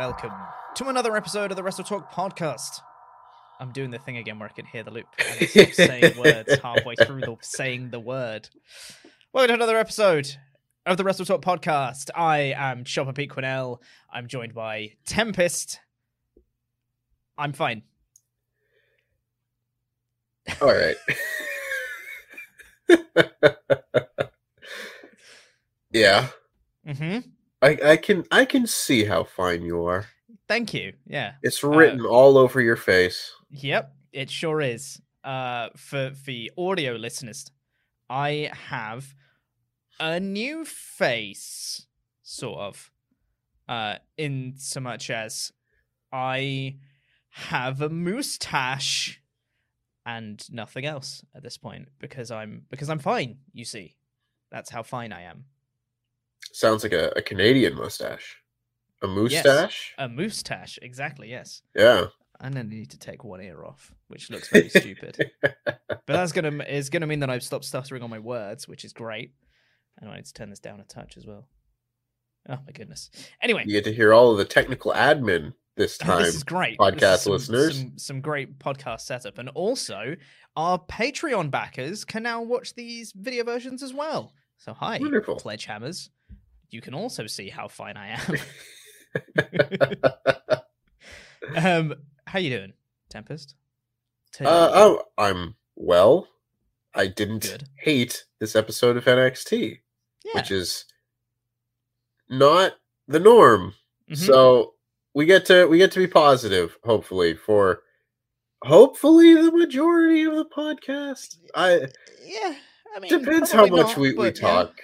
Welcome to another episode of the Wrestle Talk podcast. I'm doing the thing again where I can hear the loop and stop saying words halfway through the saying the word. Welcome to another episode of the Wrestle Talk podcast. I am Chopper Pete Quinnell. I'm joined by Tempest. I'm fine. All right. yeah, hmm I, I can I can see how fine you are. Thank you. Yeah. It's written all over your face. Yep, it sure is. Uh, for for the audio listeners, I have a new face, sort of. Uh, in so much as I have a moustache and nothing else at this point because I'm because I'm fine. You see, that's how fine I am. Sounds like a, a Canadian mustache. A Yes, moustache? a moustache, exactly. Yes. Yeah. and then I need to take one ear off, which looks very stupid. But that's gonna is gonna mean that I've stopped stuttering on my words, which is great. And I need to turn this down a touch as well. Oh my goodness. Anyway, You get to hear all of the technical admin this time. this is great. podcast is some- listeners. some, some great podcast setup, and also our Patreon backers can now watch these video versions as well. So hi, Wonderful. Pledgehammers. You can also see how fine I am. um, how you doing, Tempest? Uh, oh, I'm well. I didn't Good. hate this episode of NXT, yeah. which is not the norm. Mhm. So we get to we get to be positive, hopefully, for hopefully the majority of the podcast. I yeah. I mean, depends how much not, we, we yeah. talk.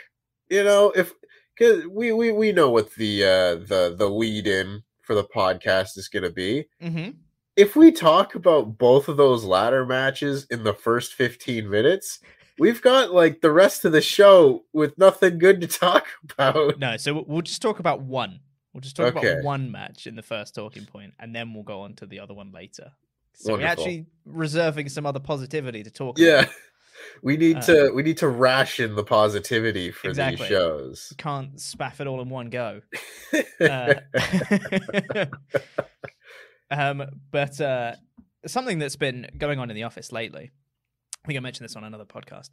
You know, if because we, we we know what the uh the the lead in for the podcast is gonna be. Mm-hmm. If we talk about both of those ladder matches in the first 15 minutes, we've got like the rest of the show with nothing good to talk about. No, so we'll- just talk about one. We'll just talk Okay. about one match in the first talking point, and then we'll go on to the other one later. So we're actually reserving some other positivity to talk Yeah. about. We need Uh, to we need to ration the positivity for Exactly. these shows. Can't spaff it all in one go. Uh, um, but uh, something that's been going on in the office lately, I think I mentioned this on another podcast,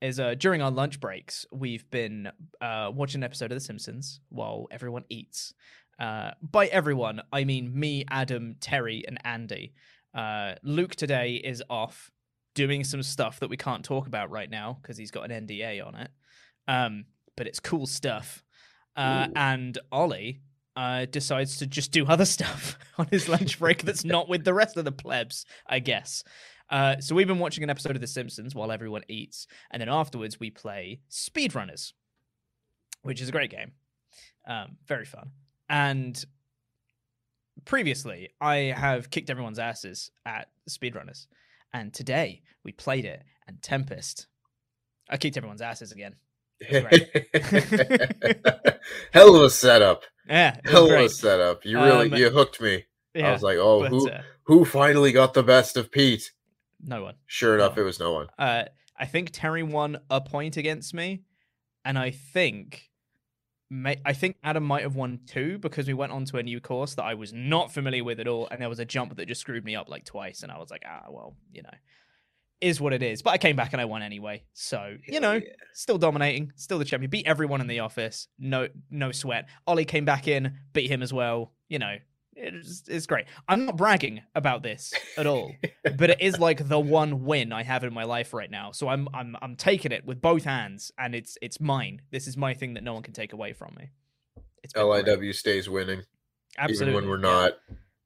is uh, during our lunch breaks, we've been uh, watching an episode of The Simpsons while everyone eats. Uh, by everyone, I mean me, Adam, Terry, and Andy. Uh, Luke today is off doing some stuff that we can't talk about right now because he's got an NDA on it. Um, but it's cool stuff. Uh, and Ollie uh, decides to just do other stuff on his lunch break that's not with the rest of the plebs, I guess. Uh, so we've been watching an episode of The Simpsons while everyone eats, and then afterwards we play Speedrunners, which is a great game, um, very fun. And previously, I have kicked everyone's asses at Speedrunners, and today we played it. And Tempest, I kicked everyone's asses again. Hell of a setup. Yeah, Hell of a setup. You really Um, you hooked me. Yeah, I was like, oh, but, who uh, who finally got the best of Pete? no one. Sure enough, No. it was no one. Uh, I think Terry won a point against me, and I think, may, I think Adam might have won two because we went on to a new course that I was not familiar with at all, and there was a jump that just screwed me up like twice, and I was like, ah, well, you know, is what it is. But I came back and I won anyway, so you know, still dominating, still the champion, beat everyone in the office, no, no sweat. Ollie came back in, beat him as well. You know, it's, it's great. I'm not bragging about this at all but it is like the one win I have in my life right now. So I'm I'm I'm taking it with both hands, and it's it's mine. This is my thing that no one can take away from me. It's been great. LIW stays winning, absolutely even when we're yeah. not.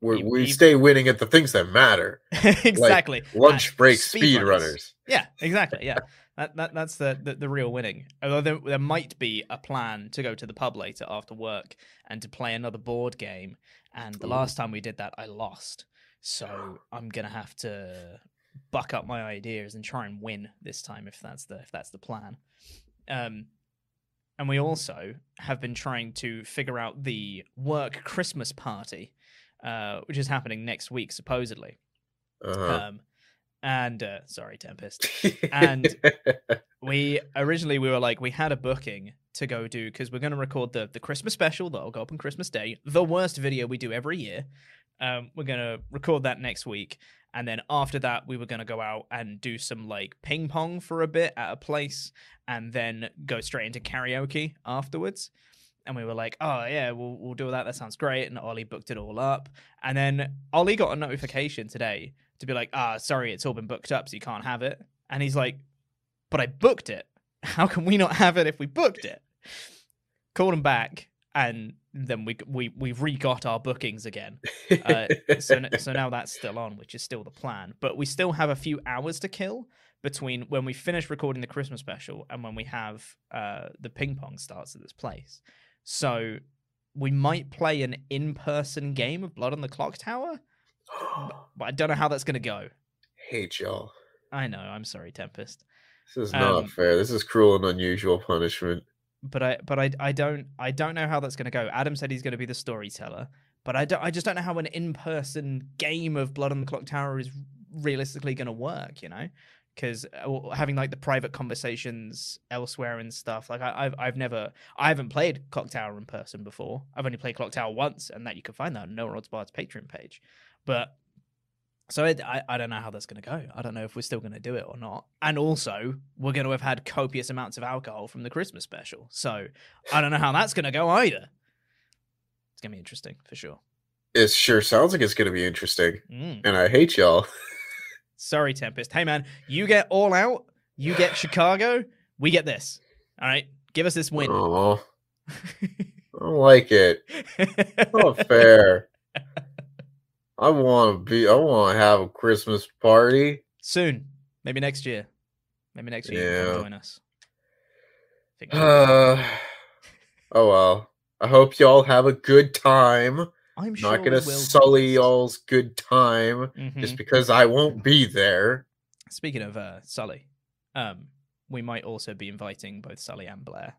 We're, E- we e- stay winning at the things that matter. exactly Lunch Uh, break speed speed runners. runners. Yeah, exactly. Yeah, that, that that's the, the the real winning. Although there, there might be a plan to go to the pub later after work and to play another board game. And the Ooh. last time we did that, I lost. So I'm gonna have to buck up my ideas and try and win this time if that's the if that's the plan. Um, and we also have been trying to figure out the work Christmas party, uh, which is happening next week supposedly. Uh-huh. Um, and uh, sorry, Tempest. and- We originally we were like we had a booking to go do because we're going to record the the Christmas special that'll go up on Christmas Day, the worst video we do every year. Um, we're going to record that next week, and then after that we were going to go out and do some like ping pong for a bit at a place, and then go straight into karaoke afterwards. And we were like, oh yeah, we'll we'll do that. That sounds great. And Ollie booked it all up, and then Ollie got a notification today to be like, ah, sorry, it's all been booked up, so you can't have it. And he's like, but I booked it. How can we not have it if we booked it? Called him back, and then we we we re-got our bookings again. Uh, so so now that's still on, which is still the plan. But we still have a few hours to kill between when we finish recording the Christmas special and when we have uh, the ping pong starts at this place. So we might play an in-person game of Blood on the Clock Tower, but I don't know how that's going to go. hate y'all. I know. I'm sorry, Tempest. This is not Um, fair. This is cruel and unusual punishment. but I but I I don't I don't know how that's going to go. Adam said he's going to be the storyteller, but I don't I just don't know how an in-person game of Blood on the Clock Tower is realistically going to work, you know? Cuz having like the private conversations elsewhere and stuff. Like I, I've I've never I haven't played Clock Tower in person before. I've only played Clock Tower once and that you can find that on No Odds Bar's Patreon page. But so it, I, I don't know how that's going to go. I don't know if we're still going to do it or not. And also, we're going to have had copious amounts of alcohol from the Christmas special. So I don't know how that's going to go either. It's going to be interesting for sure. It sure sounds like it's going to be interesting. Mm. And I hate y'all. Sorry, Tempest. Hey, man, you get all out. You get Chicago. We get this. All right. Give us this win. Oh, I don't like it. Not fair. I want to be. I want to have a Christmas party. Soon. Maybe next year. Maybe next year you can Yeah. join us. Uh, oh well. I hope y'all have a good time. I'm sure Not gonna sully y'all's good time Mhm. just because I won't be there. Speaking of uh, Sully, um, we might also be inviting both Sully and Blair.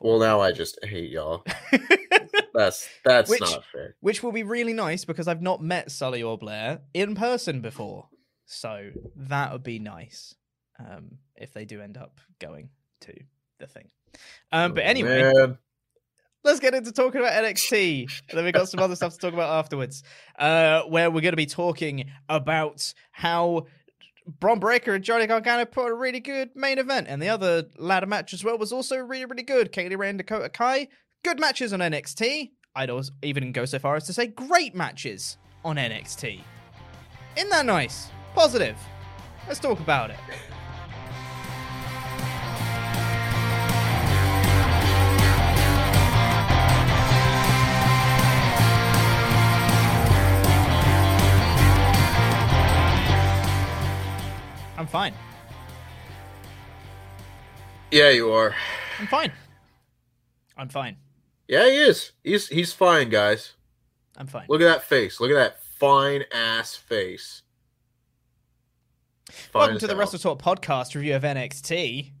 Well, now I just hate y'all. That's that's Which- not fair. Which will be really nice because I've not met Sully or Blair in person before. So that would be nice um, if they do end up going to the thing. Um, but Oh, anyway, man. let's get into talking about NXT. And then we got some other stuff to talk about afterwards, uh, where we're going to be talking about how Bron Breakker and Johnny Gargano put a really good main event, and the other ladder match as well was also really, really good. Kay Lee Ray and Dakota Kai, good matches on NXT. I'd also even go so far as to say great matches on NXT. Isn't that nice? Positive. Let's talk about it. I'm fine. Yeah, you are. I'm fine. I'm fine. Yeah, he is. He's he's fine, guys. I'm fine. Look at that face. Look at that fine ass face. Fine Welcome to the. Wrestle Talk podcast review of NXT.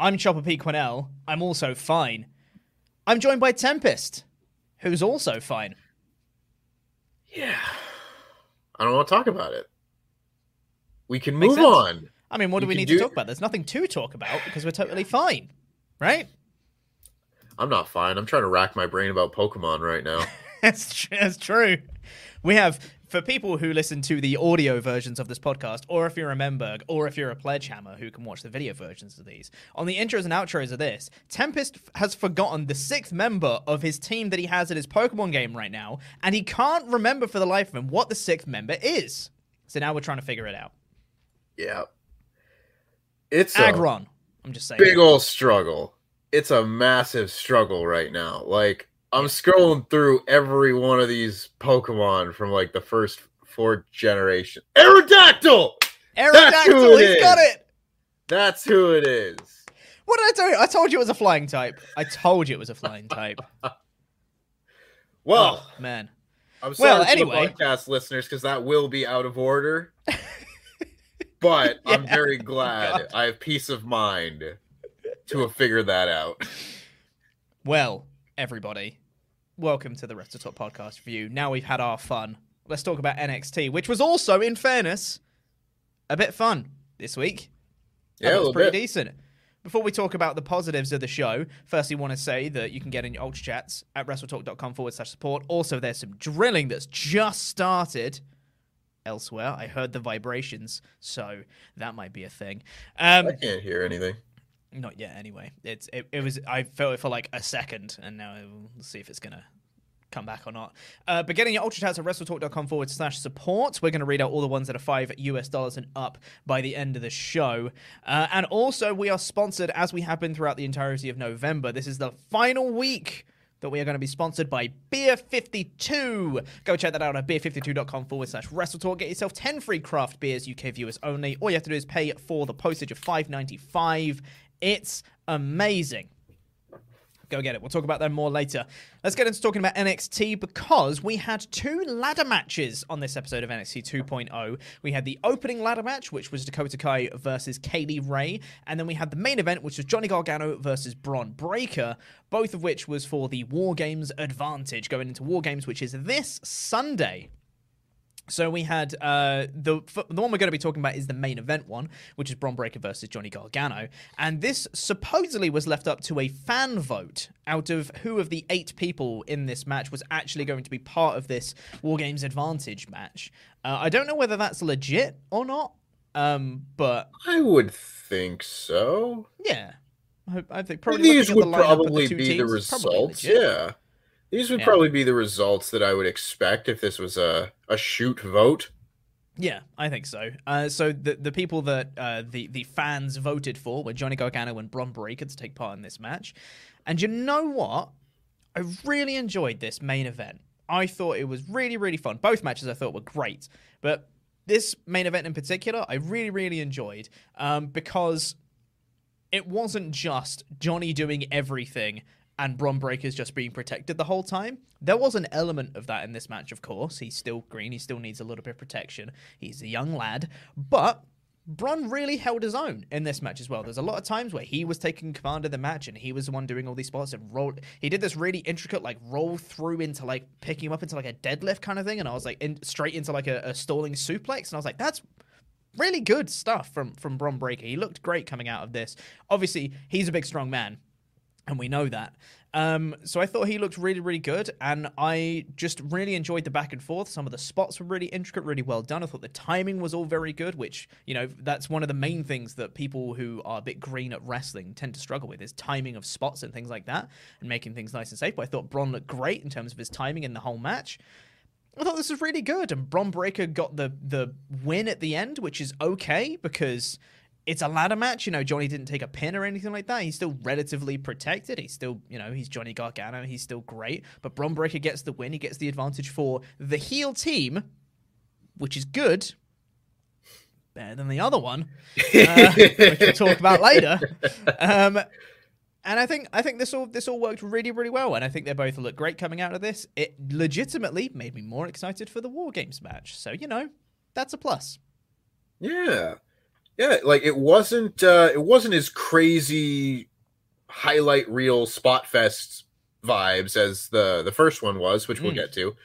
I'm Chopper P. Quinnell. I'm also fine. I'm joined by Tempest, who's also fine. Yeah. I don't want to talk about it. We can Makes move sense. on. I mean, what do we need do- to talk about? There's nothing to talk about because we're totally fine, right? I'm not fine. I'm trying to rack my brain about Pokemon right now. That's, tr- that's true. We have, for people who listen to the audio versions of this podcast, or if you're a member, or if you're a pledge hammer who can watch the video versions of these, on the intros and outros of this, Tempest has forgotten the sixth member of his team that he has in his Pokemon game right now, and he can't remember for the life of him what the sixth member is. So now we're trying to figure it out. yeah. It's a Aggron. I'm just saying. big old struggle. It's a massive struggle right now. Like I'm scrolling through every one of these Pokemon from like the first four generation. Aerodactyl! That's who Aerodactyl, it he's got it! That's who it is. What did I tell you? I told you it was a flying type. I told you it was a flying type. Well, oh, man. I'm sorry well, anyway. the podcast listeners because that will be out of order. but I'm very glad God. I have peace of mind to have figured that out. Well, everybody, welcome to the Wrestle Talk podcast review. Now we've had our fun. Let's talk about NXT, which was also, in fairness, a bit fun this week. Yeah, a it was pretty bit. decent. Before we talk about the positives of the show, firstly, want to say that you can get in your Ultra Chats at wrestletalk.com forward slash support. Also, there's some drilling that's just started elsewhere. I heard the vibrations, so that might be a thing. Um, I can't hear anything. Not yet, anyway. It's it, it was. I felt it for like a second, and now we'll see if it's gonna come back or not. Uh, but getting your ultra chats at wrestletalk.com forward slash support. We're going to read out all the ones that are five US dollars and up by the end of the show. Uh, and also, we are sponsored as we have been throughout the entirety of November. This is the final week that we are going to be sponsored by Beer 52. Go check that out at beer52.com forward slash WrestleTalk. Get yourself 10 free craft beers, UK viewers only. All you have to do is pay for the postage of $5.95. It's amazing. Go get it. We'll talk about that more later. Let's get into talking about NXT because we had two ladder matches on this episode of NXT 2.0. We had the opening ladder match, which was Dakota Kai versus Kay Lee Ray, and then we had the main event, which was Johnny Gargano versus Bron Breakker, both of which was for the War Games advantage going into War Games, which is this Sunday. So we had uh, the f- the one we're going to be talking about is the main event one, which is Bron Breakker versus Johnny Gargano, and this supposedly was left up to a fan vote out of who of the eight people in this match was actually going to be part of this War Games Advantage match. Uh, I don't know whether that's legit or not, um, but I would think so. yeah, I, I think probably These would the of the probably be the teams, probably results. Yeah. These would Yeah. probably be the results that I would expect if this was a, a shoot vote. Yeah, I think so. Uh, so the the people that uh, the the fans voted for were Johnny Gargano and Bron Breakker to take part in this match, and you know what? I really enjoyed this main event. I thought it was really really fun. Both matches I thought were great, but this main event in particular, I really really enjoyed um, because it wasn't just Johnny doing everything and Bron Breakker's just being protected the whole time. There was an element of that in this match, of course. He's still green, he still needs a little bit of protection. He's a young lad, but Bron really held his own in this match as well. There's a lot of times where he was taking command of the match and he was the one doing all these spots and roll. He did this really intricate like roll through into like picking him up into like a deadlift kind of thing, and I was like in, straight into like a, a stalling suplex, and I was like, that's really good stuff from from Bron Breakker. He looked great coming out of this. Obviously, he's a big, strong man, and we know that. Um, so I thought he looked really, really good, and I just really enjoyed the back and forth. Some of the spots were really intricate, really well done. I thought the timing was all very good, which you know that's one of the main things that people who are a bit green at wrestling tend to struggle with is timing of spots and things like that, and making things nice and safe. But I thought Bron looked great in terms of his timing in the whole match. I thought this was really good, and Bron Breakker got the the win at the end, which is okay because it's a ladder match. You know, Johnny didn't take a pin or anything like that. He's still relatively protected. He's still, you know, he's Johnny Gargano. He's still great. But Bron Breakker gets the win. He gets the advantage for the heel team, which is good. Better than the other one, uh, which we'll talk about later. Um, and I think I think this all this all worked really really well, and I think they both look great coming out of this. It legitimately made me more excited for the War Games match. So you know, that's a plus. Yeah. Yeah, like it wasn't uh it wasn't as crazy highlight reel spot fest vibes as the the first one was, which we'll Mm. get to.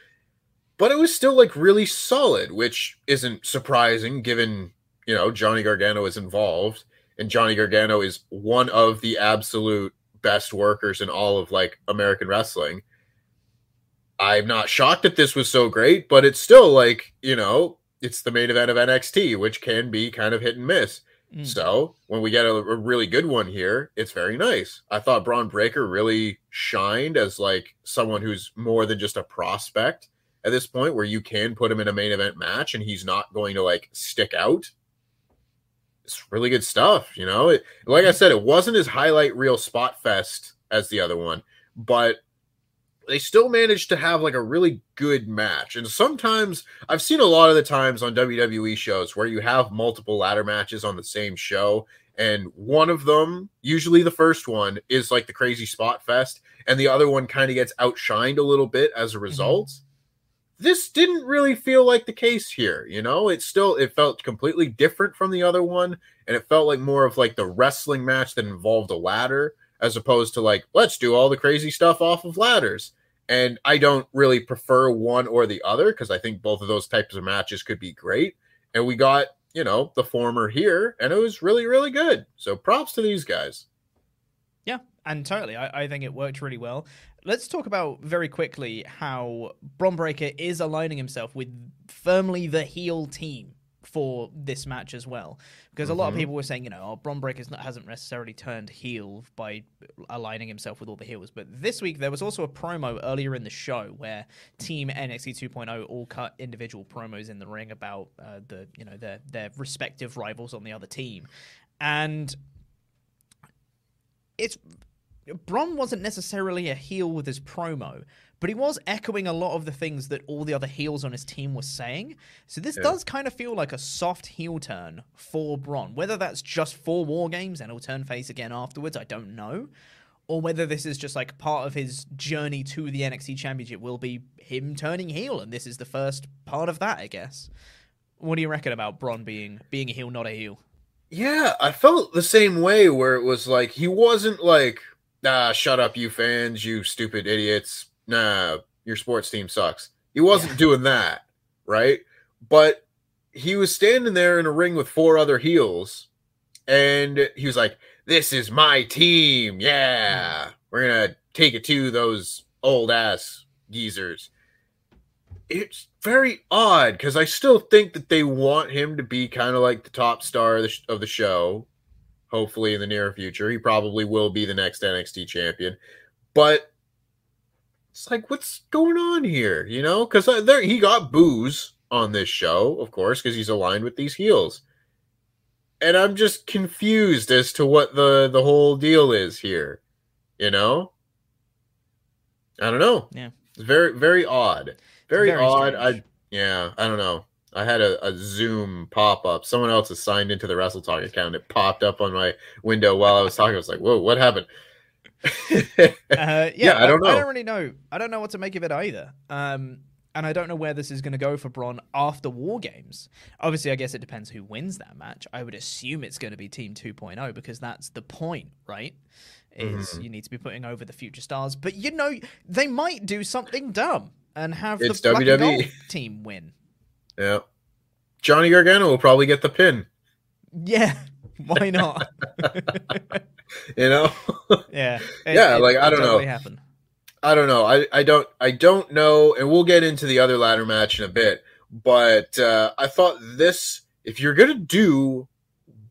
But it was still like really solid, which isn't surprising given, you know, Johnny Gargano is involved and Johnny Gargano is one of the absolute best workers in all of like American wrestling. I'm not shocked that this was so great, but it's still like, you know, it's the main event of NXT, which can be kind of hit and miss. Mm. So when we get a, a really good one here, it's very nice. I thought Bron Breakker really shined as like someone who's more than just a prospect at this point, where you can put him in a main event match and he's not going to like stick out. It's really good stuff, you know. It, like I said, it wasn't as highlight reel spot fest as the other one, but they still managed to have like a really good match. And sometimes I've seen a lot of the times on WWE shows where you have multiple ladder matches on the same show, and one of them, usually the first one, is like the crazy spot fest, and the other one kind of gets outshined a little bit as a result. Mm-hmm. This didn't really feel like the case here, you know. It still it felt completely different from the other one, and it felt like more of like the wrestling match that involved a ladder as opposed to like let's do all the crazy stuff off of ladders. And I don't really prefer one or the other because I think both of those types of matches could be great. And we got, you know, the former here, and it was really, really good. So props to these guys. Yeah, and totally. I, I think it worked really well. Let's talk about very quickly how Bron Breakker is aligning himself with firmly the heel team for this match as well. Because a lot of Mhm. people were saying, you know, oh, Bron Breakker hasn't necessarily turned heel by aligning himself with all the heels. But this week there was also a promo earlier in the show where Team NXT 2.0 all cut individual promos in the ring about uh, the, you know, their their respective rivals on the other team, and it's Bron wasn't necessarily a heel with his promo, but he was echoing a lot of the things that all the other heels on his team were saying. So this Yeah. does kind of feel like a soft heel turn for Bron. Whether that's just for War Games and he'll turn face again afterwards, I don't know. Or whether this is just like part of his journey to the NXT Championship will be him turning heel, and this is the first part of that, I guess. What do you reckon about Bron being being a heel, not a heel? Yeah, I felt the same way where it was like he wasn't like, nah, shut up, you fans, you stupid idiots. Nah, your sports team sucks. He wasn't Yeah. doing that, right? But he was standing there in a ring with four other heels, and he was like, This is my team. Yeah. Mm. We're gonna take it to those old ass geezers. It's very odd because I still think that they want him to be kind of like the top star of the, sh- of the show. Hopefully, in the near future, he probably will be the next NXT champion. But it's like, what's going on here? You know, because uh, there he got booze on this show, of course, because he's aligned with these heels, and I'm just confused as to what the the whole deal is here. You know, I don't know. Yeah. it's very very odd. Very, very odd. strange. I yeah, I don't know. I had a, a Zoom pop up. Someone else is signed into the Wrestle Talk account. It popped up on my window while I was talking. I was like, "Whoa, what happened?" Uh, yeah, Yeah, I don't know. I don't really know. I don't know what to make of it either. Um, and I don't know where this is going to go for Bron after War Games. Obviously, I guess it depends who wins that match. I would assume it's going to be Team 2.0 because that's the point, right? Is Mhm. you need to be putting over the future stars, but you know they might do something dumb and have It's the WWE. team win. Yeah, Johnny Gargano will probably get the pin. Yeah, why not? You know, yeah, Yeah, like, I don't know. Happen. I don't know. I, I don't I don't know, and we'll get into the other ladder match in a bit. But uh, I thought this, if you're gonna do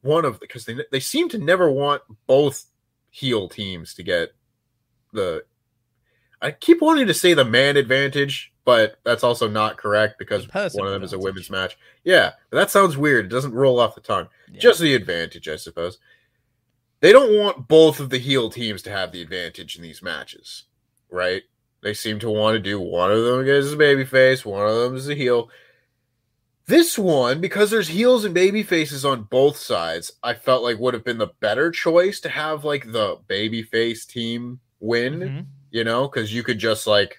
one of because they they seem to never want both heel teams to get the. I keep wanting to say the man advantage, but that's also not correct because one of them is a women's match. Yeah, but that sounds weird. It doesn't roll off the tongue. Yeah. Just the advantage, I suppose. They don't want both of the heel teams to have the advantage in these matches, right? They seem to want to do one of them as a babyface, one of them as a heel. This one, because there's heels and baby faces on both sides, I felt like would have been the better choice to have like the babyface team win, Mhm. you know, because you could just like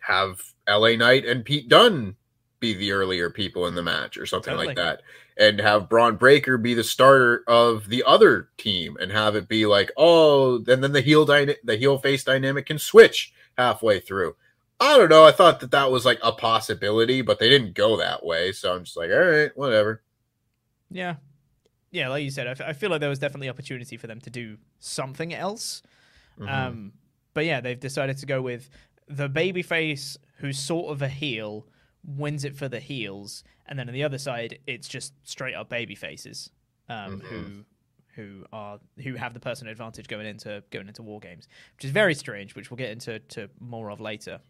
have LA Knight and Pete Dunne be the earlier people in the match or something like that. And have Bron Breakker be the starter of the other team and have it be like, oh, and then the heel dyna- the heel face dynamic can switch halfway through. I don't know. I thought that that was like a possibility, but they didn't go that way. So I'm just like, all right, whatever. Yeah. Yeah, like you said, I, f- I feel like there was definitely opportunity for them to do something else. Mhm. Um, but yeah, they've decided to go with the babyface who's sort of a heel wins it for the heels, and then on the other side, it's just straight up baby faces um, Mhm. who who are who have the personal advantage going into going into war games, which is very strange, which we'll get into to more of later.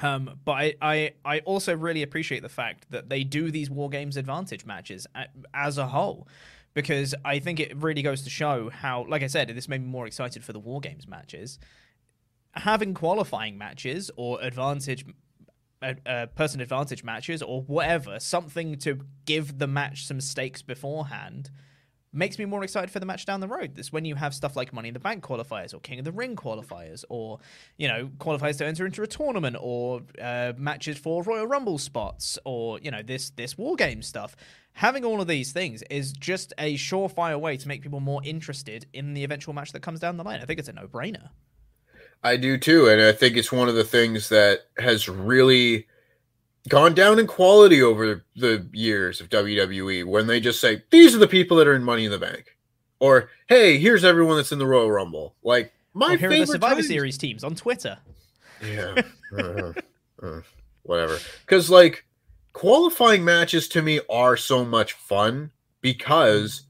Um, but I, I, I also really appreciate the fact that they do these war games advantage matches as a whole, because I think it really goes to show how, like I said, this made me more excited for the war games matches. Having qualifying matches or advantage, uh, uh, person advantage matches or whatever, something to give the match some stakes beforehand, makes me more excited for the match down the road. This when you have stuff like Money in the Bank qualifiers or King of the Ring qualifiers or you know qualifiers to enter into a tournament or uh, matches for Royal Rumble spots or you know this this War Game stuff. Having all of these things is just a surefire way to make people more interested in the eventual match that comes down the line. I think it's a no brainer. I do too, and I think it's one of the things that has really gone down in quality over the years of WWE when they just say these are the people that are in Money in the Bank, or hey, here's everyone that's in the Royal Rumble. Like my here are favorite the Survivor Series teams on Twitter. Yeah, uh, uh, whatever. Because like qualifying matches to me are so much fun because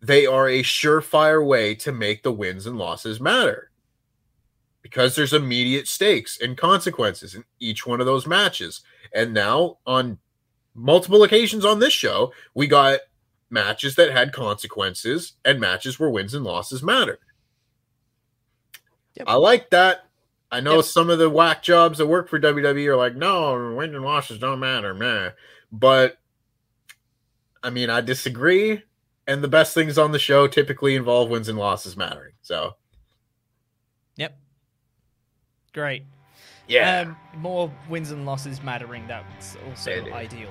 they are a surefire way to make the wins and losses matter. Because there's immediate stakes and consequences in each one of those matches. And now, on multiple occasions on this show, we got matches that had consequences and matches where wins and losses mattered. Yep. I like that. I know Yep. some of the whack jobs that work for WWE are like, no, wins and losses don't matter, man. But I mean, I disagree. And the best things on the show typically involve wins and losses mattering. So, Yep. Great. yeah. Um, more wins and losses mattering. That's also Indeed. ideal.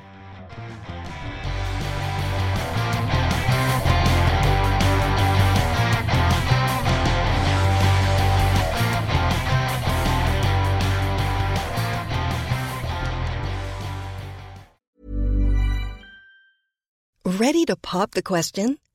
Ready to pop the question?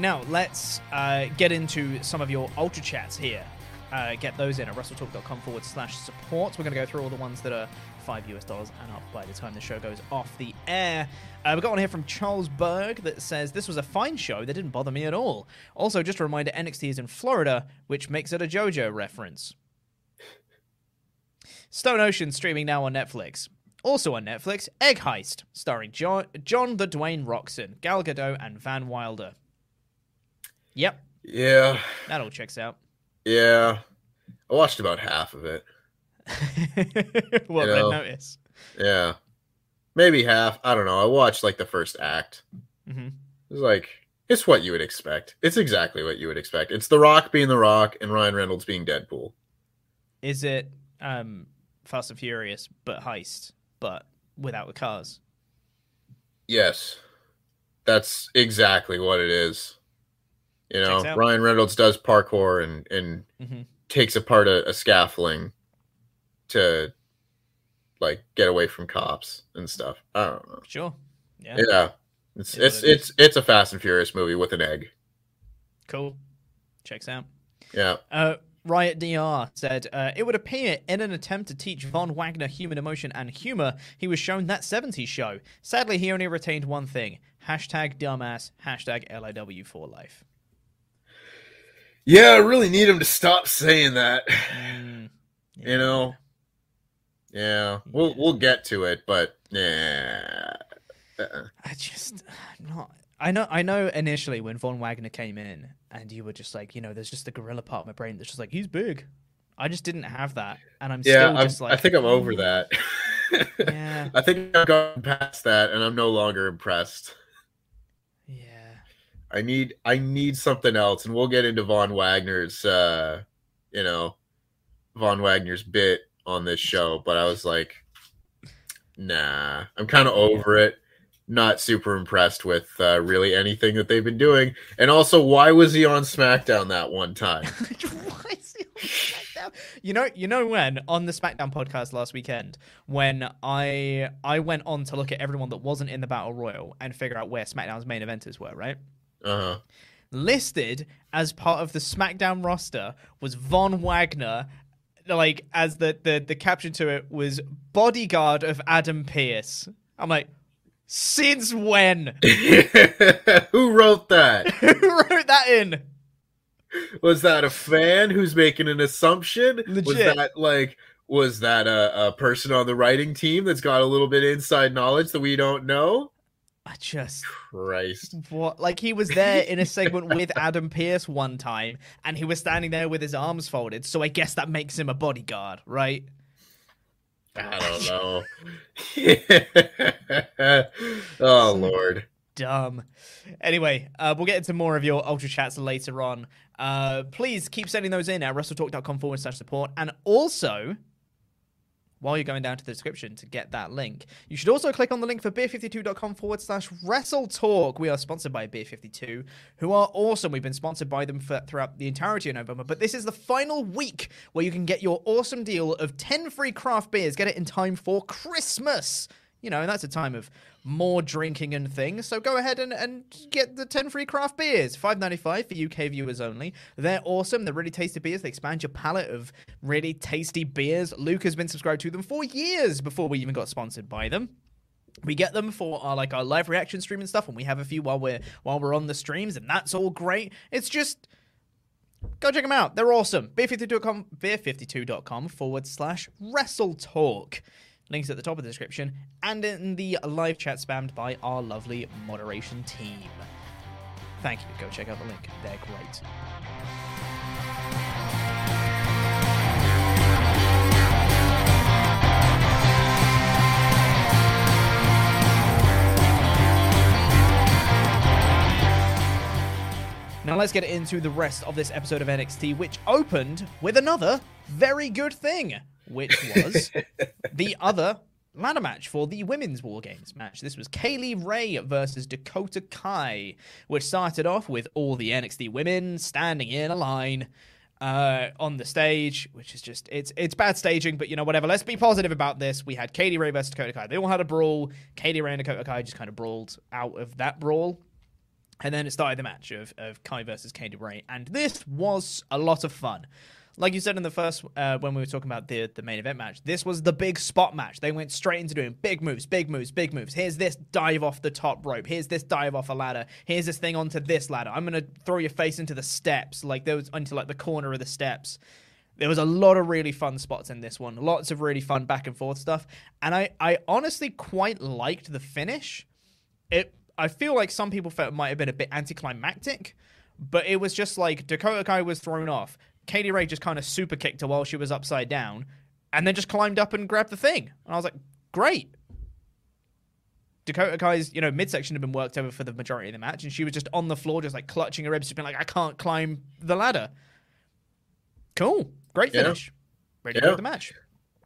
Now let's uh, get into some of your ultra chats here. Uh, get those in at wrestletalk.com forward slash support. We're going to go through all the ones that are five US dollars and up by the time the show goes off the air. Uh, we've got one here from Charles Berg that says this was a fine show that didn't bother me at all. Also, just a reminder, NXT is in Florida, which makes it a JoJo reference. Stone Ocean streaming now on Netflix. Also on Netflix, Egg Heist, starring John, John the Dwayne Roxon, Gal Gadot, and Van Wilder. Yep, Yeah, that all checks out. yeah. I watched about half of it. what You red know. notice? Yeah, maybe half. I don't know. I watched like the first act. Mm-hmm. It was like it's what you would expect. It's exactly what you would expect. It's The Rock being The Rock and Ryan Reynolds being Deadpool. Is it um, Fast and Furious but heist, but without the cars? Yes, that's exactly what it is. You know, Ryan Reynolds does parkour and and hmm takes apart a, a scaffolding to like get away from cops and stuff. I don't know. Sure. Yeah. Yeah, it's it's it's it's a Fast and Furious movie with an egg. Cool. Checks out. Yeah. Uh, Riot DR said, uh, It would appear in an attempt to teach Von Wagner human emotion and humor, he was shown that 70s show. Sadly, he only retained one thing hashtag dumbass, hashtag LIW for life. Yeah, I really need him to stop saying that. Mm, You know. Yeah, we'll we'll get to it, but yeah. Uh-uh. I just, I'm not. I know, I know. Initially, when Von Wagner came in, and you were just like, you know, there's just the gorilla part of my brain that's just like, he's big. I just didn't have that, and I'm Yeah, still I'm, just like, I think I'm over "Mm, that. Yeah. I think I've gone past that, and I'm no longer impressed. I need I need something else, and we'll get into Von Wagner's, uh, you know, Von Wagner's bit on this show. But I was like, nah, I'm kind of over it. Not super impressed with uh, really anything that they've been doing, and also, why was he on SmackDown that one time? Why is he on SmackDown? You know, you know when on the SmackDown podcast last weekend, when I I went on to look at everyone that wasn't in the Battle Royal and figure out where SmackDown's main eventers were, right? Uh huh. Listed as part of the SmackDown roster was Von Wagner, like as the the the caption to it was bodyguard of Adam Pearce. I'm like, since when? Who wrote that? Who wrote that in? Was that a fan who's making an assumption? Was that like was that a, a person on the writing team that's got a little bit inside knowledge that we don't know? I just Christ. What? Like he was there in a segment with Adam Pearce one time, and he was standing there with his arms folded. So I guess that makes him a bodyguard, right? I don't know. oh Lord. Dumb. Anyway, uh, we'll get into more of your ultra chats later on. Uh, please keep sending those in at wrestletalk.com forward slash support, and also. While you're going down to the description to get that link, you should also click on the link for beer52.com forward slash wrestle talk. We are sponsored by Beer52, who are awesome. We've been sponsored by them for, throughout the entirety of November, but this is the final week where you can get your awesome deal of 10 free craft beers. Get it in time for Christmas. You know, and that's a time of more drinking and things. So go ahead and, and get the 10 free craft beers. Five ninety five for UK viewers only. They're awesome. They're really tasty beers. They expand your palate of really tasty beers. Luke has been subscribed to them for years before we even got sponsored by them. We get them for our like our live reaction stream and stuff, and we have a few while we're while we're on the streams, and that's all great. It's just go check them out. They're awesome. Beer52.com, beer52.com forward slash wrestle talk. Links at the top of the description and in the live chat spammed by our lovely moderation team. Thank you. Go check out the link. They're great. Now let's get into the rest of this episode of NXT, which opened with another very good thing, which was the other ladder match for the women's War Games match. This was Kay Lee Ray versus Dakota Kai, which started off with all the NXT women standing in a line uh, on the stage, which is just it's it's bad staging, but you know whatever. Let's be positive about this. We had Kay Lee Ray versus Dakota Kai. They all had a brawl. Kay Lee Ray and Dakota Kai just kind of brawled out of that brawl. And then it started the match of, of Kai versus Kay Lee Ray, and this was a lot of fun. Like you said in the first, uh, when we were talking about the the main event match, this was the big spot match. They went straight into doing big moves, big moves, big moves. Here's this dive off the top rope. Here's this dive off a ladder. Here's this thing onto this ladder. I'm gonna throw your face into the steps, like there was into like the corner of the steps. There was a lot of really fun spots in this one. Lots of really fun back and forth stuff, and I I honestly quite liked the finish. It I feel like some people felt it might have been a bit anticlimactic, but it was just like Dakota Kai was thrown off. Kay Lee Ray just kind of super kicked her while she was upside down, and then just climbed up and grabbed the thing. And I was like, great. Dakota Kai's, you know, midsection had been worked over for the majority of the match, and she was just on the floor, just like clutching her ribs, just being like, I can't climb the ladder. Cool. Great Yeah. finish. Ready to Yeah. go to the match.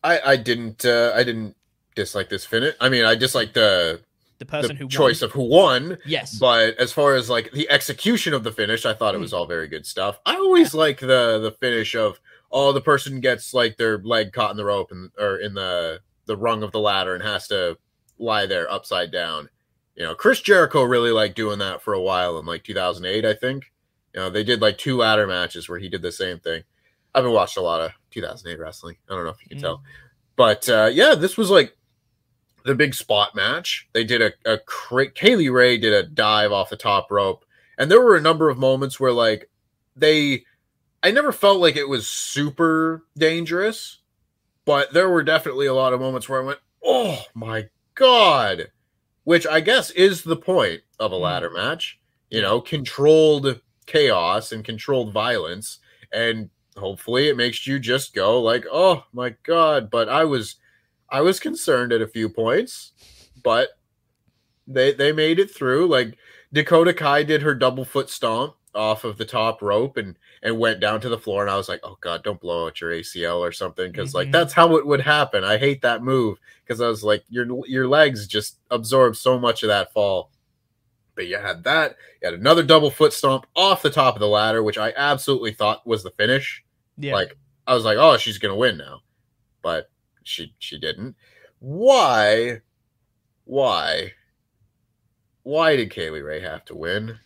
I I didn't uh, I didn't dislike this finish. I mean, I disliked the The person the who choice won. of who won. Yes. But as far as like the execution of the finish, I thought it was Hmm. all very good stuff. I always like the the finish of oh the person gets like their leg caught in the rope and or in the the rung of the ladder and has to lie there upside down. You know, Chris Jericho really liked doing that for a while in like 2008, I think. You know, they did like two ladder matches where he did the same thing. I've been watching a lot of 2008 wrestling. I don't know if you can Mm. tell, but uh, yeah, this was like the big spot match. They did a, a cra- Kay Lee Ray did a dive off the top rope, and there were a number of moments where like they, I never felt like it was super dangerous, but there were definitely a lot of moments where I went, oh my god, which I guess is the point of a Mm. ladder match. You know, controlled chaos and controlled violence, and hopefully it makes you just go like, oh my god. But I was I was concerned at a few points, but they they made it through. Like Dakota Kai did her double foot stomp off of the top rope and and went down to the floor and I was like, "Oh god, don't blow out your ACL or something because like Mhm. that's how it would happen." I hate that move because I was like your your legs just absorb so much of that fall. But you had that, you had another double foot stomp off the top of the ladder, which I absolutely thought was the finish. Yeah. Like I was like, "Oh, she's going to win now." But she she didn't. Why? Why? Why did Kay Lee Ray have to win?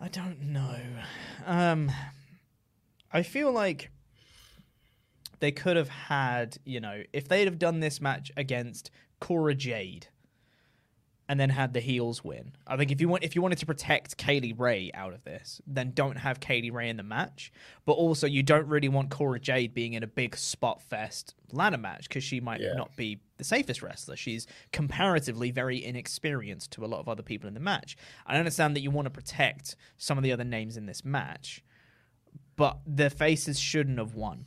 I don't know. Um, I feel like they could have had, you know, if they'd have done this match against Cora Jade and then had the heels win. I think if you want if you wanted to protect Kay Lee Ray out of this, then don't have Kay Lee Ray in the match. But also you don't really want Cora Jade being in a big spot fest ladder match because she might Yeah. not be the safest wrestler. She's comparatively very inexperienced to a lot of other people in the match. I understand that you want to protect some of the other names in this match, but the faces shouldn't have won.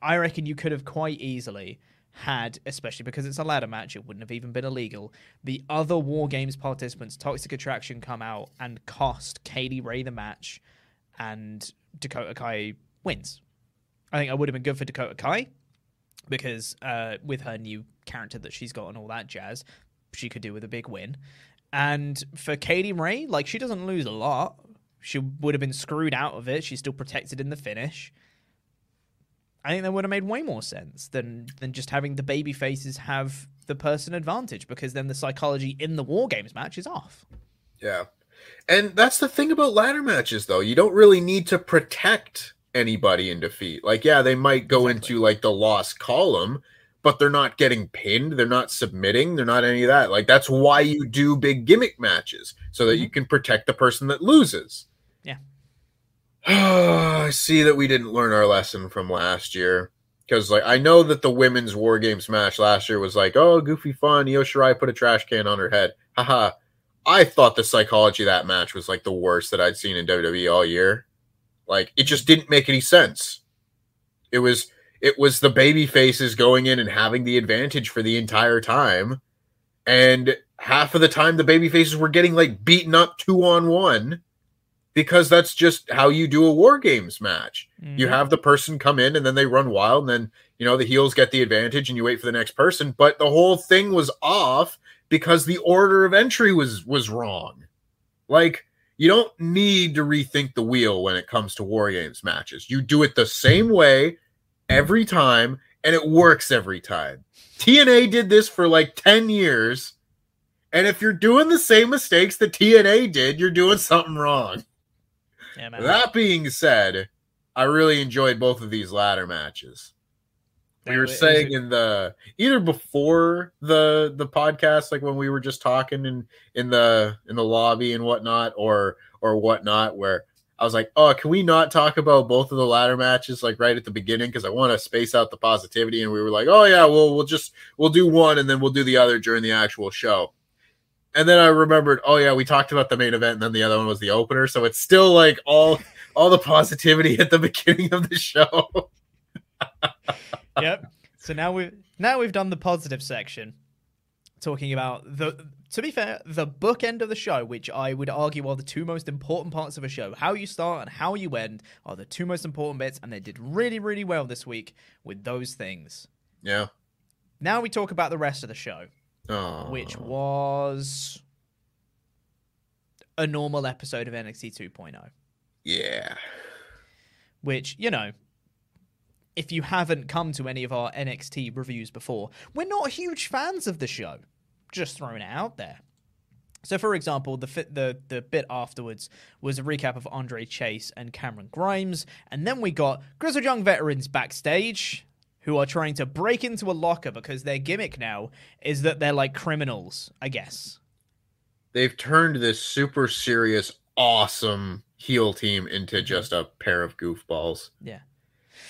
I reckon you could have quite easily had, especially because it's a ladder match, it wouldn't have even been illegal. The other War Games participants, Toxic Attraction, come out and cost Kay Lee Ray the match, and Dakota Kai wins. I think that would have been good for Dakota Kai because uh, with her new character that she's got and all that jazz, she could do with a big win. And for Kay Lee Ray, like she doesn't lose a lot. She would have been screwed out of it. She's still protected in the finish. I think that would have made way more sense than than just having the baby faces have the person advantage because then the psychology in the war games match is off. Yeah. And that's the thing about ladder matches though. You don't really need to protect anybody in defeat. Like yeah, they might go Exactly. into like the lost column, but they're not getting pinned, they're not submitting, they're not any of that. Like that's why you do big gimmick matches so that you mm-hmm. can protect the person that loses. Yeah. I see that we didn't learn our lesson from last year. Because like I know that the women's war games match last year was like, oh, goofy fun. Io Shirai put a trash can on her head. Haha. I thought the psychology of that match was like the worst that I'd seen in WWE all year. Like it just didn't make any sense. It was it was the baby faces going in and having the advantage for the entire time. And half of the time the baby faces were getting like beaten up two on one because that's just how you do a war games match. You mm-hmm. have the person come in and then they run wild and then you know the heels get the advantage and you wait for the next person, but the whole thing was off because the order of entry was was wrong. Like you don't need to rethink the wheel when it comes to war games matches. You do it the same way every time and it works every time. TNA did this for like 10 years And if you're doing the same mistakes that TNA did, you're doing something wrong. Yeah. That being said, I really enjoyed both of these ladder matches. We were was saying in the either before the the podcast, like when we were just talking in in the in the lobby and whatnot, or or whatnot, where I was like, oh, can we not talk about both of the ladder matches like right at the beginning because I want to space out the positivity, and we were like, oh yeah, well we'll just we'll do one and then we'll do the other during the actual show. And then I remembered, oh yeah, we talked about the main event, and then the other one was the opener. So it's still like all all the positivity at the beginning of the show. yep. So now we've now we've done the positive section, talking about the. To be fair, the bookend of the show, which I would argue are the two most important parts of a show, how you start and how you end, are the two most important bits, and they did really, really well this week with those things. Yeah. Now we talk about the rest of the show, Oh. which was a normal episode of NXT 2.0. yeah. which you know if you haven't come to any of our NXT reviews before, we're not huge fans of the show. Just throwing it out there. So, for example, the fi- the the bit afterwards was a recap of Andre Chase and Cameron Grimes, and then we got grizzled young veterans backstage who are trying to break into a locker because their gimmick now is that they're like criminals. I guess. They've turned this super serious, awesome heel team into just a pair of goofballs. Yeah.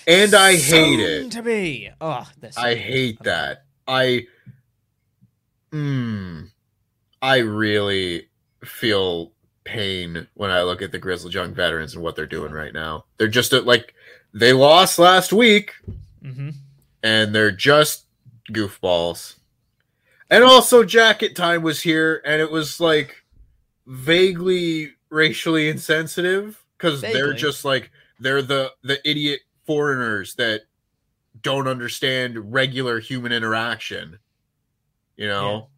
And I hate it. To be. Oh, so I good. hate don't that. I mm, I really feel pain when I look at the Grizzled Young veterans and what they're doing right now. They're just a, like they lost last week Mhm. And they're just goofballs. And also jacket time was here and it was like vaguely racially insensitive cuz they're just like they're the the idiot foreigners that don't understand regular human interaction. You know?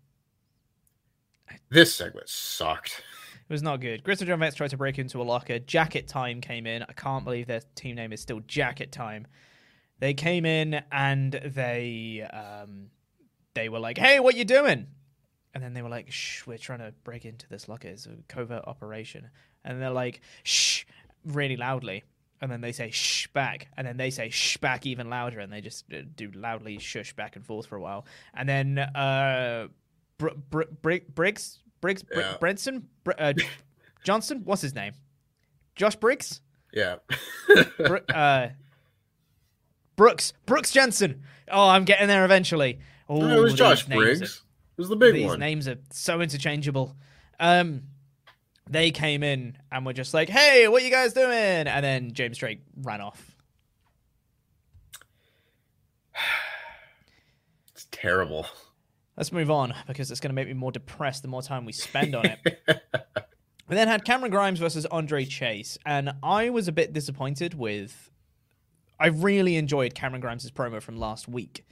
This segment sucked. It was not good. Grizzled Young Vets tried to break into a locker. Jacket Time came in. I can't believe their team name is still Jacket Time. They came in and they um, they were like, "Hey, what you doing?" And then they were like, "Shh, we're trying to break into this locker. It's a covert operation." And they're like, "Shh," really loudly. And then they say "shh" back, and then they say "shh" back even louder, and they just uh, do loudly shush back and forth for a while. And then uh, Br- Br- Br- Briggs, Briggs, Br- Yeah. Brenson, Br- uh, Johnson, what's his name? Josh Briggs, Yeah. Br- uh, Brooks, Brooks Jensen. Oh, I'm getting there eventually. Oh, No, it was these Josh Briggs. are- It was the big these one. names are so interchangeable. Um, they came in and were just like, "Hey, what you guys doing?" And then James Drake ran off. It's terrible. Let's move on because it's going to make me more depressed the more time we spend on it. we then had Cameron Grimes versus Andre Chase, and I was a bit disappointed with. I really enjoyed Cameron Grimes' promo from last week.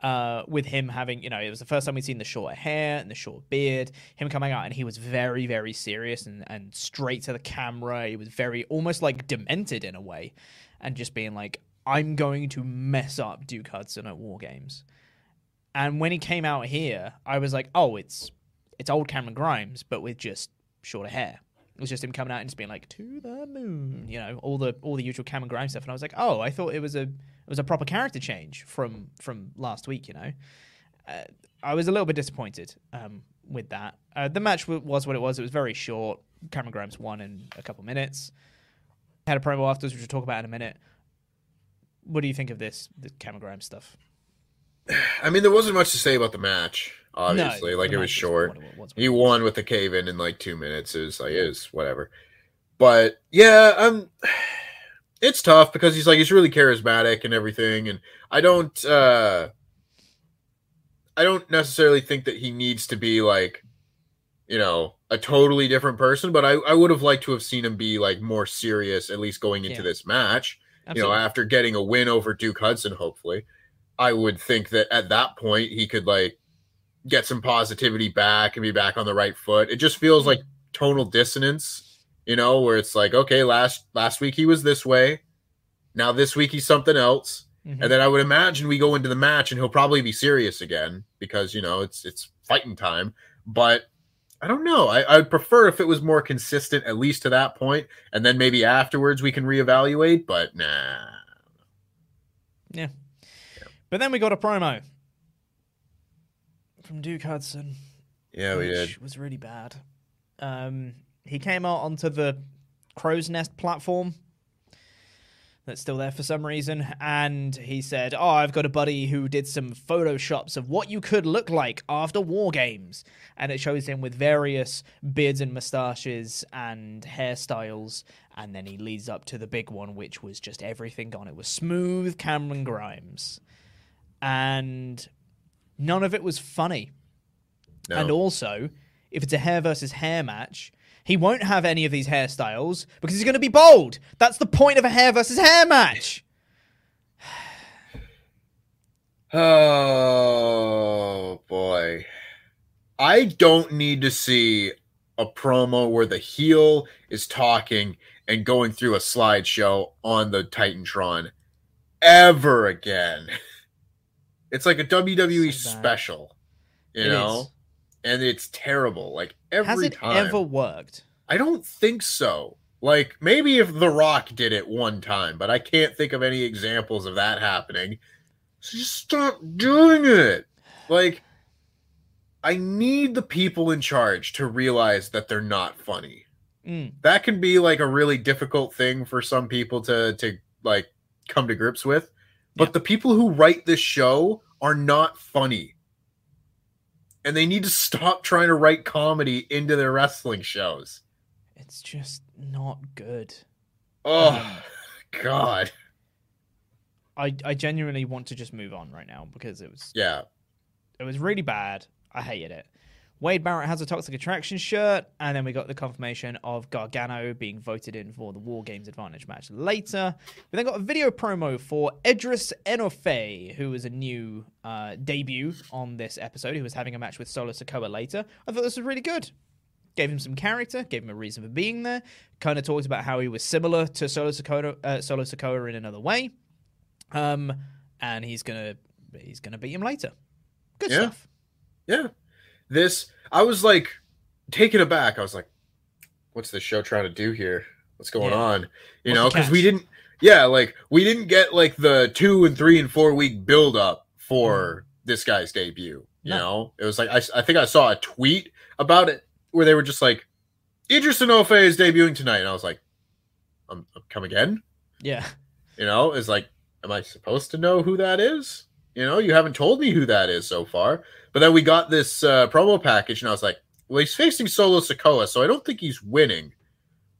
Uh, with him having, you know, it was the first time we'd seen the short hair and the short beard. Him coming out and he was very, very serious and, and straight to the camera. He was very, almost like demented in a way, and just being like, I'm going to mess up Duke Hudson at War Games. And when he came out here, I was like, oh, it's it's old Cameron Grimes, but with just shorter hair. It was just him coming out and just being like, to the moon, you know, all the all the usual Cameron Grimes stuff. And I was like, oh, I thought it was a it was a proper character change from from last week, you know. Uh, I was a little bit disappointed um, with that. Uh, the match w- was what it was. It was very short. Cameron Grimes won in a couple minutes. Had a promo afterwards, which we'll talk about in a minute. What do you think of this, the Cameron Grimes stuff? I mean, there wasn't much to say about the match. Obviously, No, like it was short. it was. He won with the cave in in like two minutes. It was like it was whatever. But yeah, I'm. It's tough because he's like he's really charismatic and everything, and I don't. uh I don't necessarily think that he needs to be like, you know, a totally different person. But I I would have liked to have seen him be like more serious, at least going into Yeah. this match. You know, after getting a win over Duke Hudson, hopefully, I would think that at that point he could like get some positivity back and be back on the right foot. It just feels like tonal dissonance, you know, where it's like, okay, last last week he was this way, now this week he's something else. Mhm. And then I would imagine we go into the match and he'll probably be serious again because you know it's it's fighting time. But I don't know. I, I'd prefer if it was more consistent, at least to that point, and then maybe afterwards we can reevaluate. But nah. Yeah. But then we got a promo from Duke Hudson. Yeah, we which did. was really bad. Um, he came out onto the Crow's Nest platform that's still there for some reason, and he said, "Oh, I've got a buddy who did some photoshops of what you could look like after war games," and it shows him with various beards and mustaches and hairstyles, and then he leads up to the big one, which was just everything gone. It was smooth Cameron Grimes, and none of it was funny. No. And also, if it's a hair versus hair match, he won't have any of these hairstyles because he's going to be bald. That's the point of a hair versus hair match. Oh boy. I don't need to see a promo where the heel is talking and going through a slideshow on the Titantron ever again. It's like a WWE So special, you It know? is. And it's terrible. Like every Has it time. ever worked? I don't think so. Like maybe if The Rock did it one time, but I can't think of any examples of that happening. So just stop doing it. Like I need the people in charge to realize that they're not funny. Mm. That can be like a really difficult thing for some people to to like come to grips with. But Yeah. the people who write this show are not funny. And they need to stop trying to write comedy into their wrestling shows. It's just not good. Oh God. I, I genuinely want to just move on right now because it was Yeah. it was really bad. I hated it. Wade Barrett has a Toxic Attraction shirt, and then we got the confirmation of Gargano being voted in for the War Games Advantage match later. We then got a video promo for Edris Enofe, who was a new uh, debut on this episode, who was having a match with Solo Sikoa later. I thought this was really good. Gave him some character, gave him a reason for being there. Kind of talked about how he was similar to Solo Sikoa, uh, Solo Sikoa in another way. Um, and he's gonna he's gonna beat him later. Good Yeah. stuff. Yeah. This I was like taken aback. I was like, what's this show trying to do here? What's going Yeah. on? You What's know, because we didn't yeah, like we didn't get like the two and three and four week build up for this guy's debut. You. No. know, it was like I, I think I saw a tweet about it where they were just like, Edris Enofe is debuting tonight, and I was like, um, come again? Yeah. You know, is like, am I supposed to know who that is? You know, you haven't told me who that is so far. But then we got this uh, promo package, and I was like, well, he's facing Solo Sikoa, so I don't think he's winning.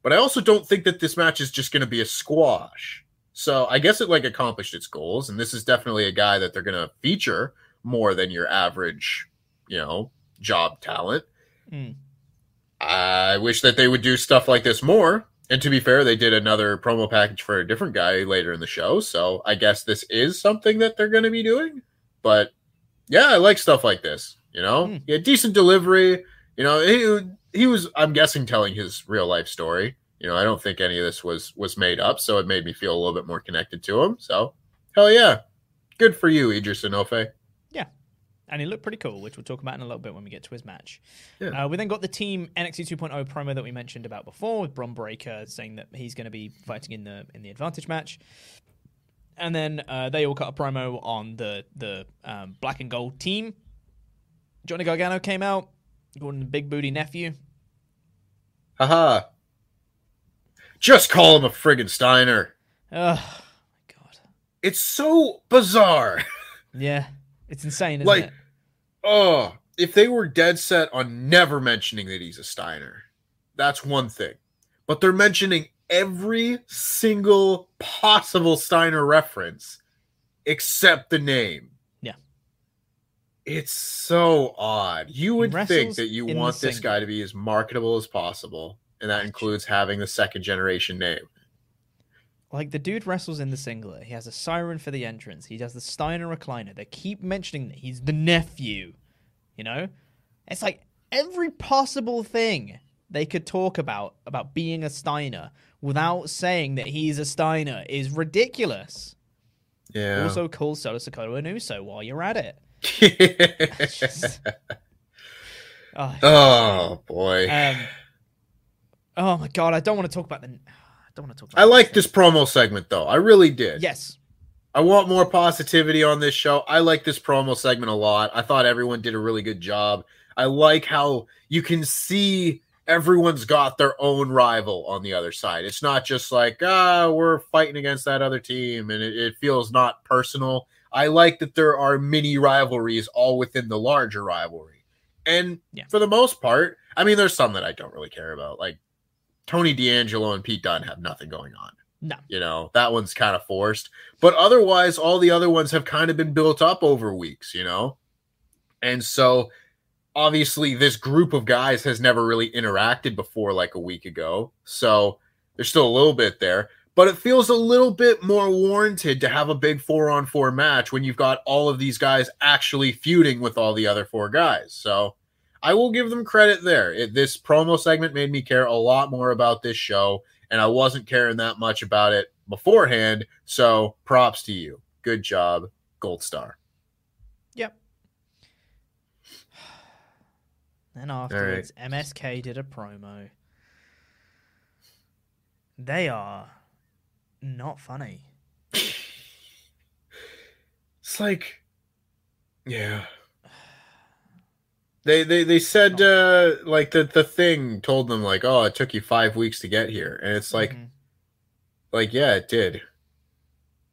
But I also don't think that this match is just going to be a squash. So I guess it like accomplished its goals, and this is definitely a guy that they're going to feature more than your average, you know, job talent. Mm. I wish that they would do stuff like this more. And to be fair, they did another promo package for a different guy later in the show. So I guess this is something that they're going to be doing. But yeah, I like stuff like this. You know, hmm. he had decent delivery. You know, he, he was, I'm guessing, telling his real life story. You know, I don't think any of this was was made up. So it made me feel a little bit more connected to him. So hell yeah, good for you, Edris Enofe. And he looked pretty cool, which we'll talk about in a little bit when we get to his match. Yeah. Uh, we then got the team NXT 2.0 promo that we mentioned about before with Bron Breakker saying that he's going to be fighting in the in the advantage match. And then uh, they all cut a promo on the the um, black and gold team. Johnny Gargano came out, Gordon the big booty nephew. Haha. Just call him a friggin' Steiner. Oh my god. It's so bizarre. Yeah. It's insane, isn't like, it? Oh, if they were dead set on never mentioning that he's a Steiner, that's one thing. But they're mentioning every single possible Steiner reference except the name. Yeah. It's so odd. You would think that you want this guy to be as marketable as possible, and that includes having the second generation name. Like the dude wrestles in the singlet. He has a siren for the entrance. He does the Steiner recliner. They keep mentioning that he's the nephew. You know? It's like every possible thing they could talk about about being a Steiner without saying that he's a Steiner is ridiculous. Yeah. Also call Solo Sikoa and Uso while you're at it. Just- Oh, Oh boy. um, oh my god, I don't want to talk about the. I don't want to talk. I like this. this promo segment though. I really did. Yes. I want more positivity on this show. I like this promo segment a lot. I thought everyone did a really good job. I like how you can see everyone's got their own rival on the other side. It's not just like, ah, we're fighting against that other team and it, it feels not personal. I like that there are mini rivalries all within the larger rivalry. And Yeah. for the most part, I mean, there's some that I don't really care about. Like Tony D'Angelo and Pete Dunne have nothing going on. No. You know, that one's kind of forced. But otherwise, all the other ones have kind of been built up over weeks, you know? And so obviously, this group of guys has never really interacted before like a week ago. So there's still a little bit there. But it feels a little bit more warranted to have a big four on four match when you've got all of these guys actually feuding with all the other four guys. So I will give them credit there. It, this promo segment made me care a lot more about this show, and I wasn't caring that much about it beforehand. So props to you. Good job. Gold star. Yep. Then afterwards, MSK did a promo. They are not funny. It's like, yeah. They they they said uh like the the thing told them like oh it took you five weeks to get here and it's like Mhm. like yeah it did.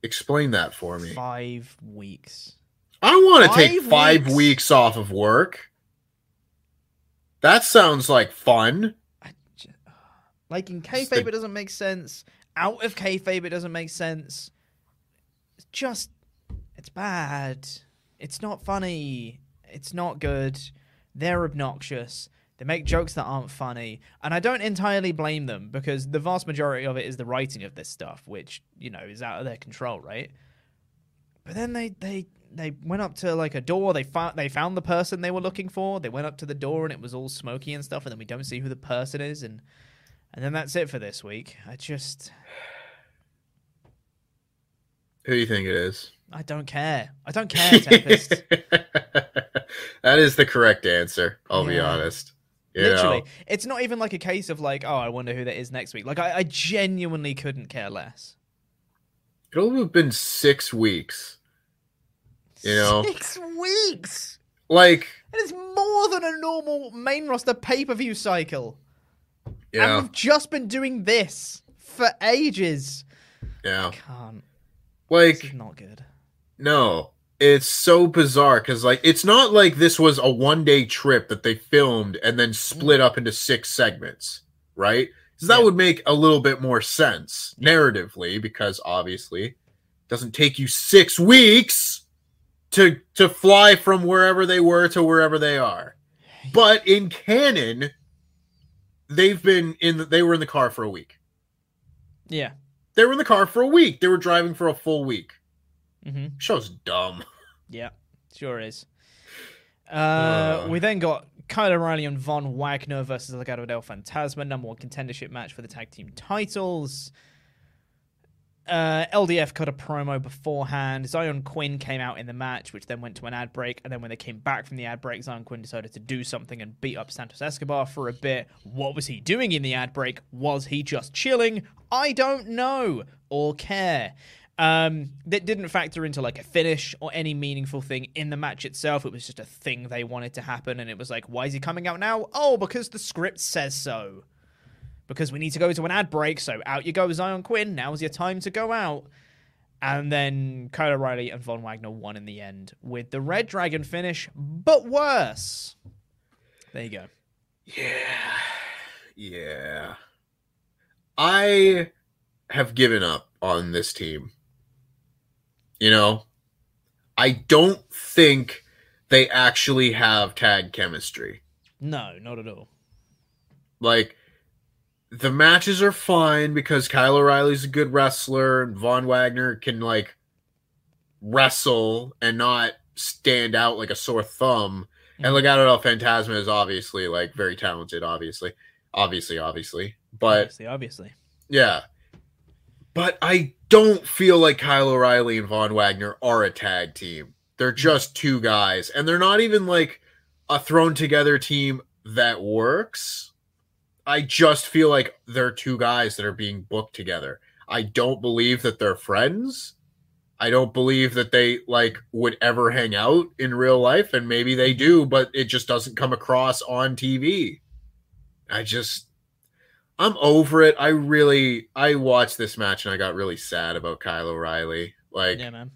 Explain that for me. five weeks. I want to take Five weeks? weeks off of work. That sounds like fun. J- like in kayfabe, the- it doesn't make sense. Out of kayfabe, it doesn't make sense. It's just, it's bad. It's not funny. It's not good. They're obnoxious. They make jokes that aren't funny, and I don't entirely blame them because the vast majority of it is the writing of this stuff, which you know is out of their control, right? But then they they they went up to like a door. They found they found the person they were looking for. They went up to the door and it was all smoky and stuff. And then we don't see who the person is, and and then that's it for this week. I just Who do you think it is? I don't care. I don't care, Tempest. that is the correct answer. I'll be honest. You Literally, know? it's not even like a case of like, oh, I wonder who that is next week. Like, I, I genuinely couldn't care less. it'll have been six weeks. You know? six weeks. Like, it is more than a normal main roster pay per view cycle. yeah, And we've just been doing this for ages. yeah. Can't. Like, not good. no, it's so bizarre because, like, it's not like this was a one day trip that they filmed and then split up into six segments, right? Because that Yeah. would make a little bit more sense narratively, because obviously it doesn't take you six weeks to to fly from wherever they were to wherever they are. But in canon, they've been in the, they were in the car for a week. Yeah. They were in the car for a week. They were driving for a full week. Mm-hmm. Show's dumb. Yeah, sure is. Uh, Uh. we then got Kyle O'Reilly and Von Wagner versus Legado del Fantasma, number one contendership match for the tag team titles. Uh, LDF cut a promo beforehand. Xyon Quinn came out in the match, which then went to an ad break. And then when they came back from the ad break, Xyon Quinn decided to do something and beat up Santos Escobar for a bit. What was he doing in the ad break? Was he just chilling? I don't know or care. Um, that didn't factor into like a finish or any meaningful thing in the match itself. It was just a thing they wanted to happen, and it was like, why is he coming out now? Oh, because the script says so. Because we need to go to an ad break, so out you go, Xyon Quinn. Now's your time to go out. And then Kyle O'Reilly and Von Wagner won in the end with the Red Dragon finish, but worse. There you go. Yeah. Yeah. I have given up on this team. You know, I don't think they actually have tag chemistry. No, not at all. Like, the matches are fine because Kyle O'Reilly's a good wrestler and Von Wagner can, like, wrestle and not stand out like a sore thumb. And mhm. Legado del Fantasma is obviously, like, very talented, obviously. Obviously, obviously. But obviously, obviously. yeah. But I don't feel like Kyle O'Reilly and Von Wagner are a tag team. They're mm-hmm. just two guys, and they're not even like a thrown together team that works. I just feel like they're two guys that are being booked together. I don't believe that they're friends. I don't believe that they like would ever hang out in real life and maybe they do, but it just doesn't come across on TV. I just I'm over it. I really I watched this match and I got really sad about Kyle O'Reilly. Like Yeah, man.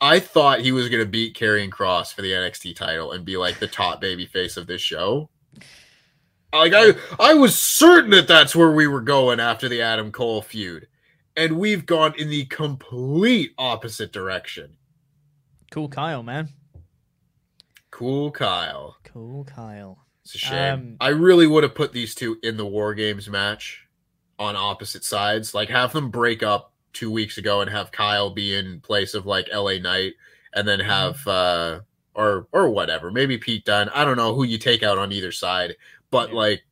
I thought he was going to beat Karrion Kross for the NXT title and be like the top baby face of this show. Like I, I was certain that that's where we were going after the Adam Cole feud, and we've gone in the complete opposite direction. Cool Kyle, man. Cool, Kyle. Cool Kyle. It's a shame. Um, I really would have put these two in the War Games match on opposite sides. Like have them break up two weeks ago and have Kyle be in place of like LA Knight and then have uh or or whatever. Maybe Pete Dunne. I don't know who you take out on either side, but Yeah. like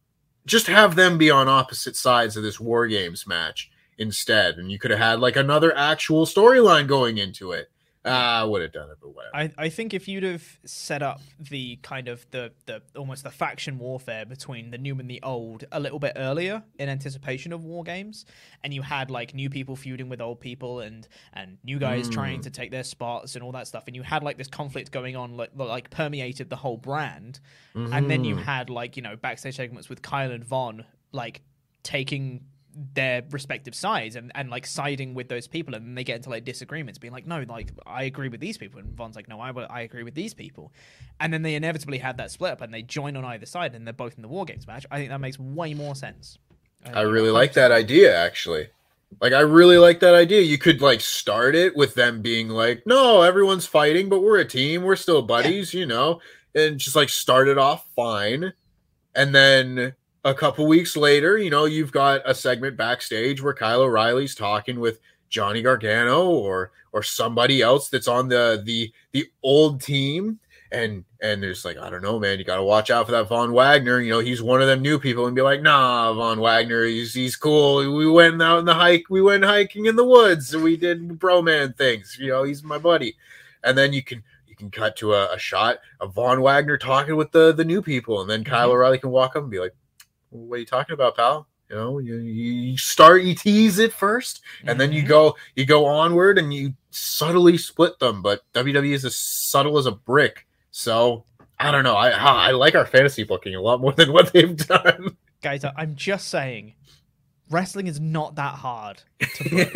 just have them be on opposite sides of this War Games match instead. And you could have had like another actual storyline going into it. I would have done it, but whatever. I, I think if you'd have set up the kind of the, the almost the faction warfare between the new and the old a little bit earlier in anticipation of war games, and you had like new people feuding with old people and and new guys trying hmm. to take their spots and all that stuff, and you had like this conflict going on like like permeated the whole brand, and then you hmm. had like you know backstage segments with Kyle and Von like taking their respective sides and, and like siding with those people and then they get into like disagreements being like no like i agree with these people and von's like no i, I agree with these people and then they inevitably have that split up and they join on either side and they're both in the war games match i think that makes way more sense I really like that idea actually. Like I really like that idea. You could like start it with them being like, "No, everyone's fighting, but we're a team. We're still buddies, you know." And just like start it off fine. And then a couple weeks later, you know, you've got a segment backstage where Kyle O'Reilly's talking with Johnny Gargano or or somebody else that's on the the the old team and and there's like I don't know, man. You got to watch out for that Von Wagner. You know, he's one of them new people, and be like, nah, Von Wagner, he's he's cool. We went out in the hike. We went hiking in the woods. We did bro man things. You know, he's my buddy. And then you can you can cut to a, a shot of Von Wagner talking with the the new people, and then Kyle mm-hmm. O'Reilly can walk up and be like, "What are you talking about, pal?" You know, you, you start you tease it first, and then you Mhm. go you go onward, and you subtly split them. But WWE is as subtle as a brick. So I don't know. I I like our fantasy booking a lot more than what they've done. guys i'm just saying wrestling is not that hard to book.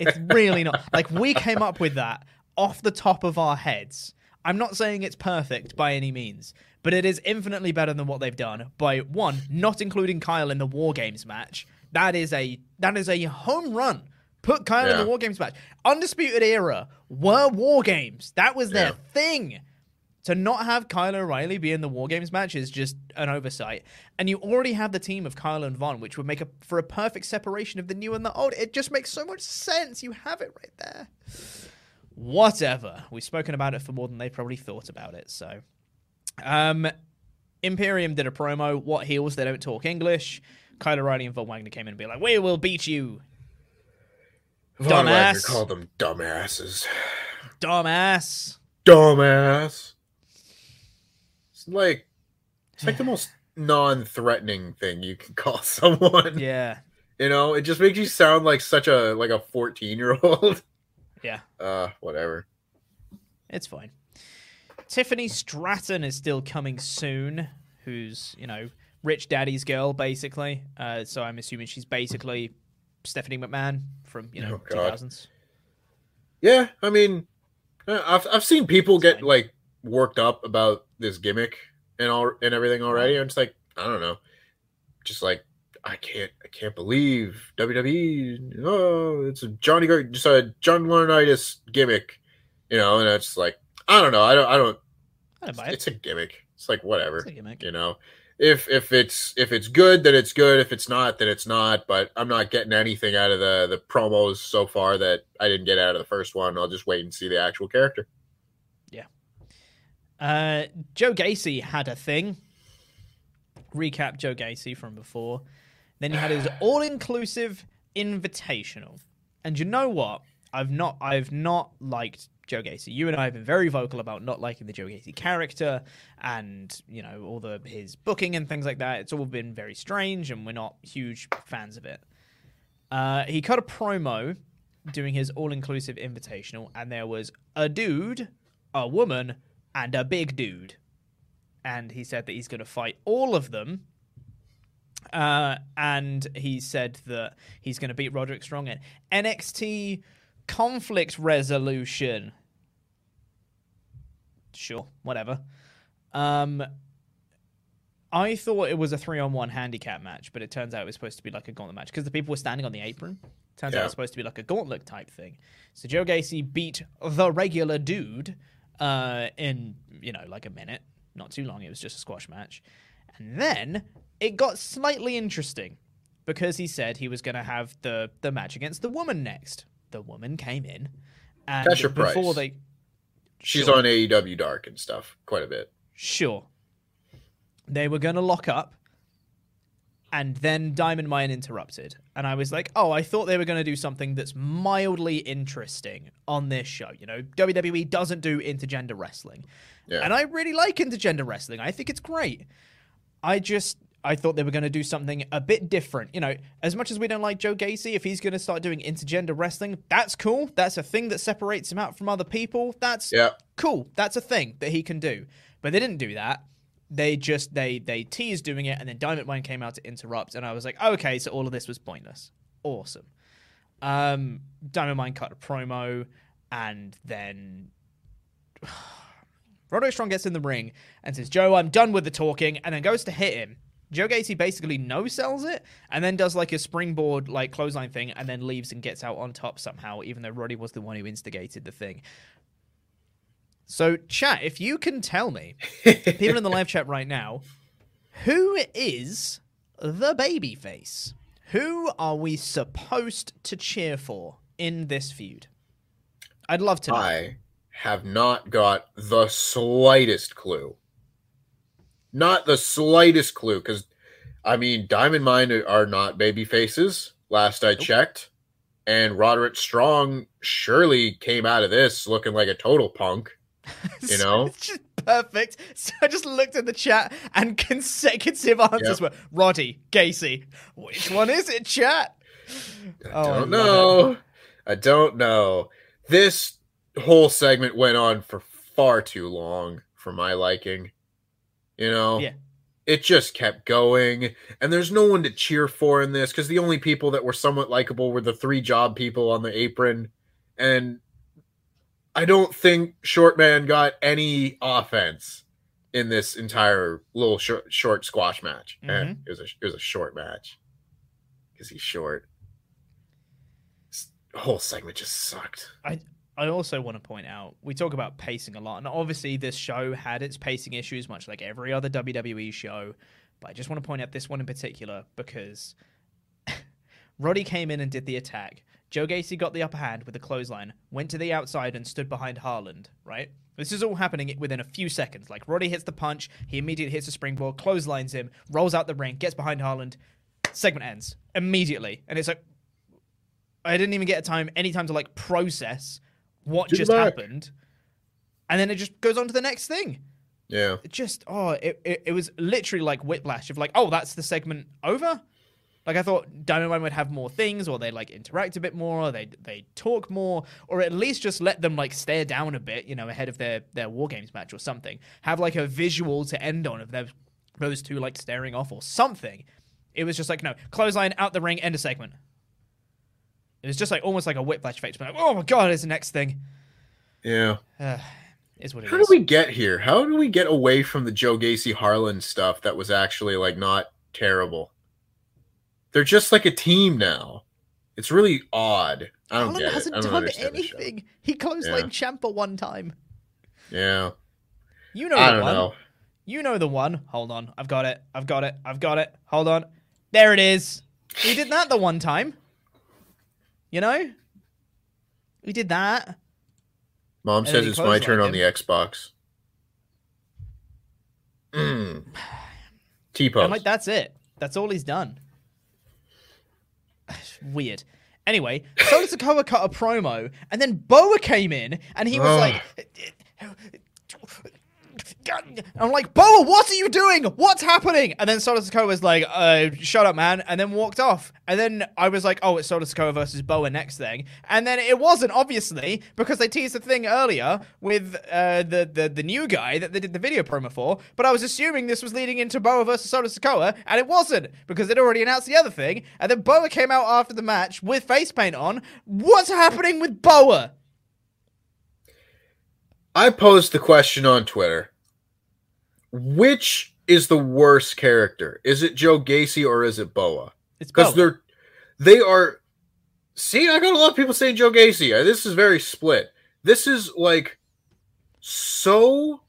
it's really not like we came up with that off the top of our heads i'm not saying it's perfect by any means but it is infinitely better than what they've done by one not including kyle in the war games match that is a that is a home run put kyle in the war games match undisputed era were war games that was their Yeah. thing to not have Kyle O'Reilly be in the War Games match is just an oversight. And you already have the team of Kyle and Von, which would make a for a perfect separation of the new and the old. It just makes so much sense. You have it right there. Whatever. We've spoken about it for more than they probably thought about it. So, um, Imperium did a promo. What heels? They don't talk English. Kyle O'Reilly and Von Wagner came in and be like, "We will beat you, Von Wagner Dumbass. called them dumbasses. dumbass." Dumbass. It's like it's like the most non-threatening thing you can call someone. Yeah, You know, it just makes you sound like such a like a 14-year-old. yeah. Uh, whatever. It's fine. Tiffany Stratton is still coming soon, who's, you know, Rich Daddy's girl, basically. Uh, so I'm assuming she's basically Stephanie McMahon from, you know, Oh, 2000s. Yeah, I mean, uh, I've I've seen people It's get fine. like worked up about this gimmick and all and everything already. I'm just like, I don't know, just like I can't I can't believe WWE. Oh, it's a Johnny just a John Laurinaitis gimmick, you know, and it's like I don't know. I don't I don't. I buy it. It's a gimmick. It's like whatever, It's a gimmick. you know. If if it's if it's good, then it's good. If it's not, then it's not. But I'm not getting anything out of the the promos so far that I didn't get out of the first one. I'll just wait and see the actual character. Yeah. Uh, Joe Gacy had a thing. Recap Joe Gacy from before. Then he had his all-inclusive invitational. And you know what? I've not I've not liked Joe Gacy. You and I have been very vocal about not liking the Joe Gacy character and, you know, all the his booking and things like that. It's all been very strange and we're not huge fans of it. Uh, he cut a promo doing his all-inclusive invitational and there was a dude, a woman, and a big dude. And he said that he's going to fight all of them uh, and he said that he's going to beat Roderick Strong in NXT conflict resolution. Sure, whatever. Um, I thought it was a three on one handicap match, but it turns out it was supposed to be like a gauntlet match because the people were standing on the apron. Turns out Yeah. it was supposed to be like a gauntlet type thing. So Joe Gacy beat the regular dude uh, in, you know, like a minute. Not too long. It was just a squash match. And then it got slightly interesting because he said he was going to have the, the match against the woman next. The woman came in. And Tasha before Price. they. She's Sure. on AEW Dark and stuff quite a bit. Sure. They were going to lock up, and then Diamond Mine interrupted. And I was like, oh, I thought they were going to do something that's mildly interesting on this show. You know, WWE doesn't do intergender wrestling. Yeah. And I really like intergender wrestling. I think it's great. I just. I thought they were going to do something a bit different. You know, as much as we don't like Joe Gacy, if he's going to start doing intergender wrestling, that's cool. That's a thing that separates him out from other people. That's Yeah. cool. That's a thing that he can do. But they didn't do that. They just they they teased doing it, and then Diamond Mine came out to interrupt, and I was like, okay, so all of this was pointless. Awesome. Um, Diamond Mine cut a promo, and then Roderick Strong gets in the ring and says, "Joe, I'm done with the talking," and then goes to hit him. Joe Gacy basically no sells it and then does like a springboard like clothesline thing and then leaves and gets out on top somehow, even though Roddy was the one who instigated the thing. So, chat, if you can tell me, people in the live chat right now, who is the babyface? Who are we supposed to cheer for in this feud? I'd love to know. I have not got the slightest clue. Not the slightest clue, because I mean, Diamond Mine are not baby faces. Last I checked, and Roderick Strong surely came out of this looking like a total punk. You know, it's just perfect. So I just looked at the chat and consecutive answers Yep. were Roddy, Gacy. Which one is it, chat? I Oh, don't know. I don't know. This whole segment went on for far too long for my liking. You know, Yeah. it just kept going, and there's no one to cheer for in this because the only people that were somewhat likable were the three job people on the apron, and I don't think Short Man got any offense in this entire little short, short squash match. Eh, Mhm. it was a it was a short match because he's short. This whole segment just sucked. I I also want to point out we talk about pacing a lot, and obviously this show had its pacing issues, much like every other WWE show. But I just want to point out this one in particular because Roddy came in and did the attack. Joe Gacy got the upper hand with the clothesline, went to the outside and stood behind Harland, right? This is all happening within a few seconds. Like Roddy hits the punch, he immediately hits a springboard, clotheslines him, rolls out the ring, gets behind Harland, segment ends immediately. And it's like I didn't even get a time any time to like process what Do just happened. And then it just goes on to the next thing. Yeah. It just oh, it, it, it was literally like whiplash of like, oh, that's the segment over. Like I thought Diamond Mine would have more things, or they like interact a bit more, or they they talk more, or at least just let them like stare down a bit, you know, ahead of their their war games match or something. Have like a visual to end on of them those two like staring off or something. It was just like no clothesline out the ring, end of segment. It was just like almost like a whiplash effect. But like, oh my god, it's the next thing. Yeah. Uh, is what it How is. do we get here? How do we get away from the Joe Gacy Harland stuff that was actually like not terrible? They're just like a team now. It's really odd. I don't Harland get hasn't it. I don't done understand the show. anything. He closed Yeah. like Ciampa one time. Yeah. You know I the don't one. know. You know the one. Hold on. I've got it. I've got it. I've got it. Hold on. There it is. He did that the one time. You know? We did that. Mom And says it's my turn on the Xbox. Mm. T pose. like that's it. That's all he's done. Weird. Anyway, Solo Sikoa cut a promo, and then Boa came in, and he was like. I'm like, Boa, what are you doing? What's happening? And then Solo Sikoa was like, uh, shut up, man, and then walked off. And then I was like, oh, it's Solo Sikoa versus Boa next thing. And then it wasn't, obviously, because they teased the thing earlier with uh, the, the, the new guy that they did the video promo for. But I was assuming this was leading into Boa versus Solo Sikoa, and it wasn't, because they'd already announced the other thing. And then Boa came out after the match with face paint on. What's happening with Boa? I posed the question on Twitter. Which is the worst character? Is it Joe Gacy or is it Boa? It's Because they're they are see, I got a lot of people saying Joe Gacy. Uh, This is very split. This is like so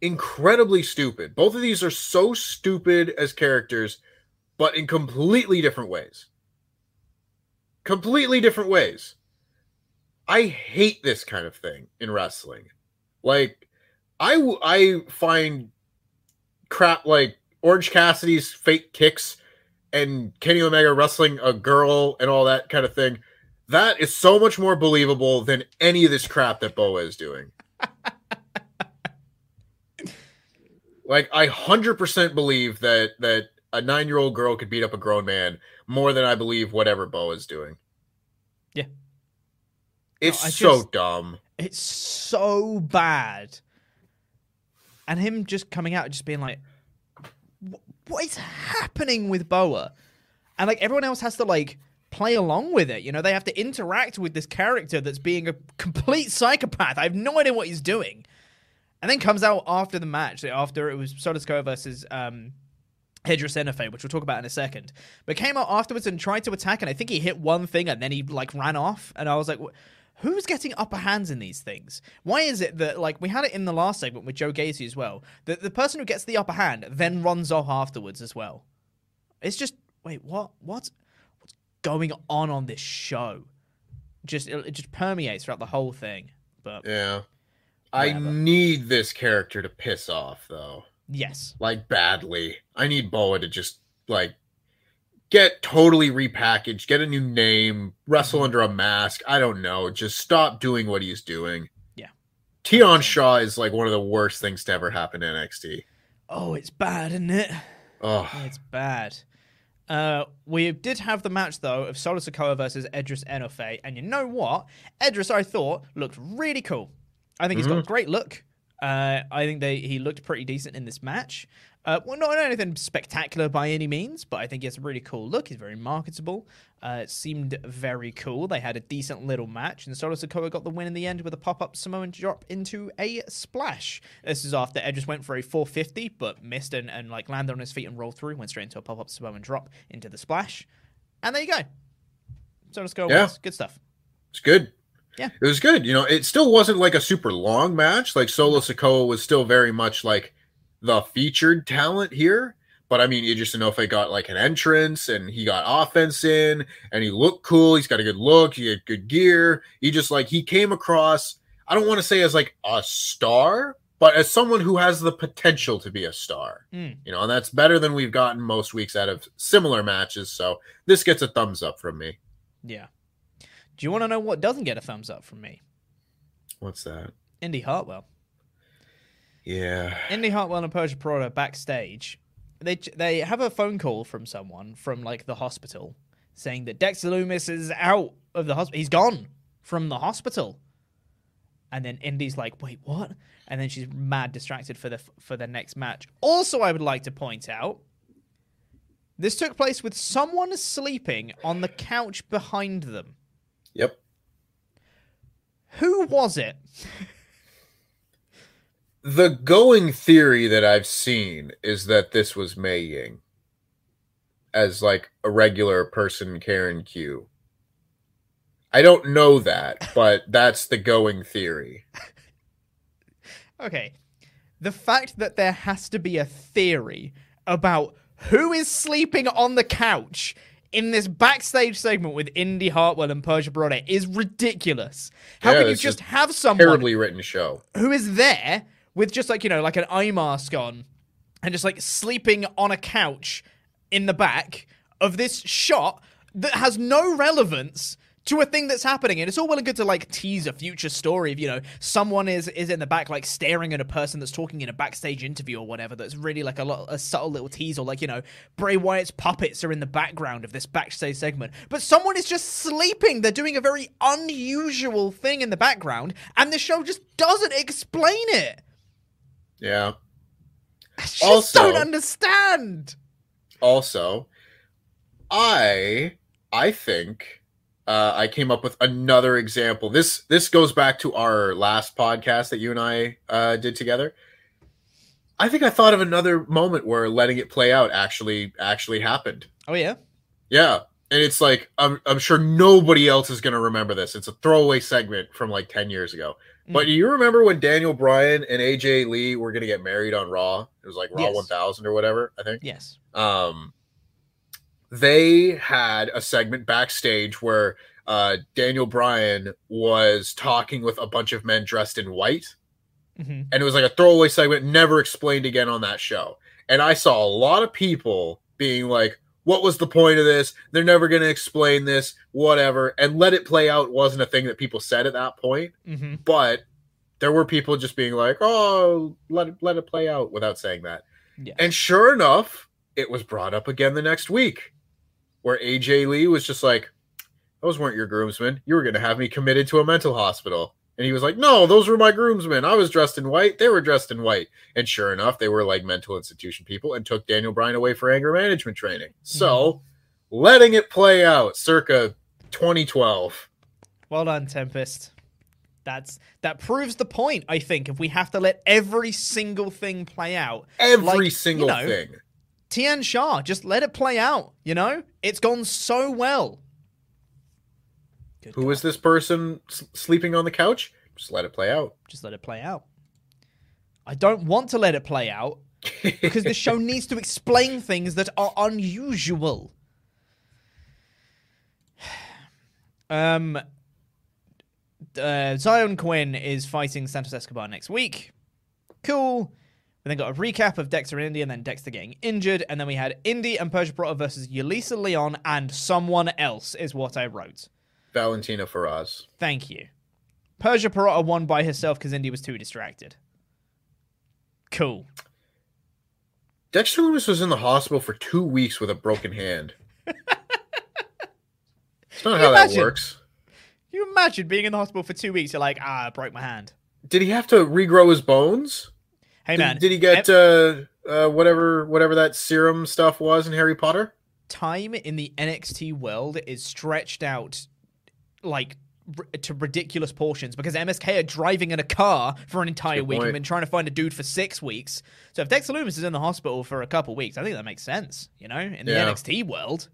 incredibly stupid. Both of these are so stupid as characters, but in completely different ways. Completely different ways. I hate this kind of thing in wrestling. Like I I find crap like Orange Cassidy's fake kicks and Kenny Omega wrestling a girl and all that kind of thing. That is so much more believable than any of this crap that Boa is doing. like I 100% believe that that a 9-year-old girl could beat up a grown man more than I believe whatever Boa is doing. Yeah. It's I so just- dumb. It's so bad. And him just coming out, just being like, what is happening with Boa? And like everyone else has to like play along with it. You know, they have to interact with this character that's being a complete psychopath. I have no idea what he's doing. And then comes out after the match, after it was Solo Sikoa versus um, Edris Enofe, which we'll talk about in a second. But came out afterwards and tried to attack, and I think he hit one thing and then he like ran off. And I was like, "Wh- who's getting upper hands in these things? Why is it that like we had it in the last segment with Joe Gacy as well? That the person who gets the upper hand then runs off afterwards as well. It's just wait, what? What? What's going on on this show? Just it, it just permeates throughout the whole thing. But Yeah. I need this character to piss off though. yes, Like badly. I need Boa to just like get totally repackaged, get a new name, wrestle under a mask. I don't know. Just stop doing what he's doing. Yeah. Tian Sha is like one of the worst things to ever happen in NXT. oh, it's bad, isn't it? Oh, It's bad. Uh, we did have the match though of Solo Sikoa versus Edris Enofe, and you know what? Edris, I thought looked really cool. I think he's got a great look. Uh, I think they he looked pretty decent in this match. Uh, well, not anything spectacular by any means, but I think it's a really cool look. It's very marketable. Uh, it seemed very cool. They had a decent little match, and Solo Sikoa got the win in the end with a pop-up Samoan drop into a splash. This is after Edris went for a 450, but missed and, and like landed on his feet and rolled through. Went straight into a pop-up Samoan drop into the splash, and there you go. Solo Sikoa Yeah. wins. Good stuff. it's good. Yeah. It was good. You know, it still wasn't like a super long match. Like Solo Sikoa was still very much like the featured talent here. But I mean, Edris Enofe got like an entrance and he got offense in and he looked cool. He's got a good look. He had good gear. He just like, he came across, I don't want to say as like a star, but as someone who has the potential to be a star. Mm. You know, and that's better than we've gotten most weeks out of similar matches. So this gets a thumbs up from me. Yeah. Do you want to know what doesn't get a thumbs up from me? What's that? Indy Hartwell. Yeah. Indy Hartwell and Persia Pirotta backstage. They they have a phone call from someone from like the hospital saying that Dexter Loomis is out of the hospital. He's gone from the hospital. And then Indy's like, "Wait, what?" And then she's mad distracted for the for the next match. Also, I would like to point out this took place with someone sleeping on the couch behind them. Yep. Who was it? The going theory that I've seen is that this was Mei Ying as like a regular person Karen Q. I don't know that, but that's the going theory. Okay. The fact that there has to be a theory about who is sleeping on the couch in this backstage segment with Indy Hartwell and Persia Pirotta is ridiculous. How Yeah, can you just just have someone Terribly written show. who is there with just like, you know, like an eye mask on and just like sleeping on a couch in the back of this shot that has no relevance to a thing that's happening. And it's all well and good to like tease a future story of, you know, someone is is in the back like staring at a person that's talking in a backstage interview or whatever that's really like a lot a subtle little tease or like, you know, Bray Wyatt's puppets are in the background of this backstage segment. But someone is just sleeping. They're doing a very unusual thing in the background, and the show just doesn't explain it. Yeah. I just Also- don't understand. Also, I I think uh, I came up with another example. This this goes back to our last podcast that you and I uh, did together. I think I thought of another moment where letting it play out actually actually happened. Oh yeah. Yeah. And it's like I'm I'm sure nobody else is gonna remember this. It's a throwaway segment from like 10 years ago. But do you remember when Daniel Bryan and AJ Lee were gonna get married on Raw? It was like Raw Yes. 1000 or whatever, I think. Yes. Um they had a segment backstage where uh Daniel Bryan was talking with a bunch of men dressed in white hmm and it was like a throwaway segment never explained again on that show and i saw a lot of people being like what was the point of this? They're never going to explain this whatever. And let it play out wasn't a thing that people said at that point hmm but there were people just being like oh let it let it play out without saying that. Yeah. and sure enough it was brought up again the next week where aj lee was just like those weren't your groomsmen. You were going to have me committed to a mental hospital and he was like no those were my groomsmen i was dressed in white they were dressed in white and sure enough they were like mental institution people and took daniel bryan away for anger management training so mm-hmm. letting it play out circa 2012 Well done, Tempest. That's that proves the point. I think if we have to let every single thing play out, every like, you single know, thing Tian Sha, just let it play out. You know, it's gone so well. Good who God. was this person sleeping on the couch just let it play out Just let it play out. I don't want to let it play out because the show needs to explain things that are unusual. Um, uh, Xyon Quinn is fighting Santos Escobar next week. Cool. We then got a recap of Dexter and Indy, and then Dexter getting injured, and then we had Indy and Persia Pirotta versus Yulisa Leon and someone else, is what I wrote. Valentina feroz Thank you. Persia Pirotta won by herself because Indy was too distracted. Cool. Dexter Loomis was in the hospital for two weeks with a broken hand. It's not how you that works. Can you imagine being in the hospital for two weeks? You're like, ah, I broke my hand. Did he have to regrow his bones? Hey Did, man, did he get uh, uh, whatever whatever that serum stuff was in Harry Potter? time in the NXT world is stretched out like to ridiculous portions because MSK are driving in a car for an entire week and point. been trying to find a dude for six weeks. So if Dexter Loomis is in the hospital for a couple weeks, I think that makes sense. You know, in the Yeah. NXT world,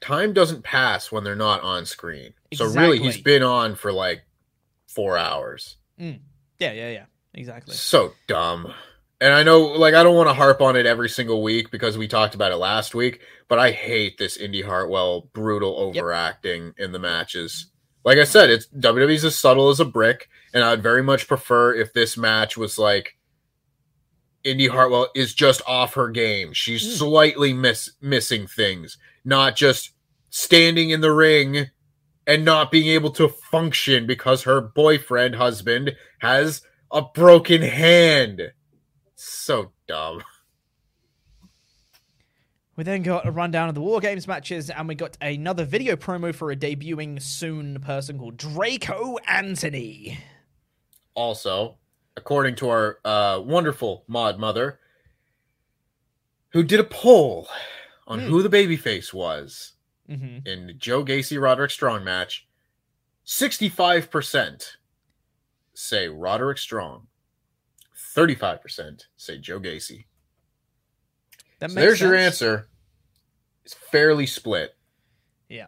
Time doesn't pass when they're not on screen. So really, he's been on for like four hours. Mm. yeah, yeah, yeah, exactly. So dumb. And I know, like, I don't want to harp on it every single week because we talked about it last week, but I hate this Indy Hartwell brutal Yep. overacting in the matches. Like I said, it's WWE's as subtle as a brick, and I'd very much prefer if this match was like Indy Hartwell is just off her game. She's Mm. slightly miss missing things, not just standing in the ring and not being able to function because her boyfriend husband has a broken hand. So dumb. We then got a rundown of the War Games matches, and we got another video promo for a debuting soon person called Draco Anthony. Also, according to our uh, wonderful mod mother, who did a poll on Hmm. who the babyface was hmm in the Joe Gacy Roderick Strong match, 65% say Roderick Strong, 35% say Joe Gacy. That So makes there's your answer. It's fairly split. Yeah.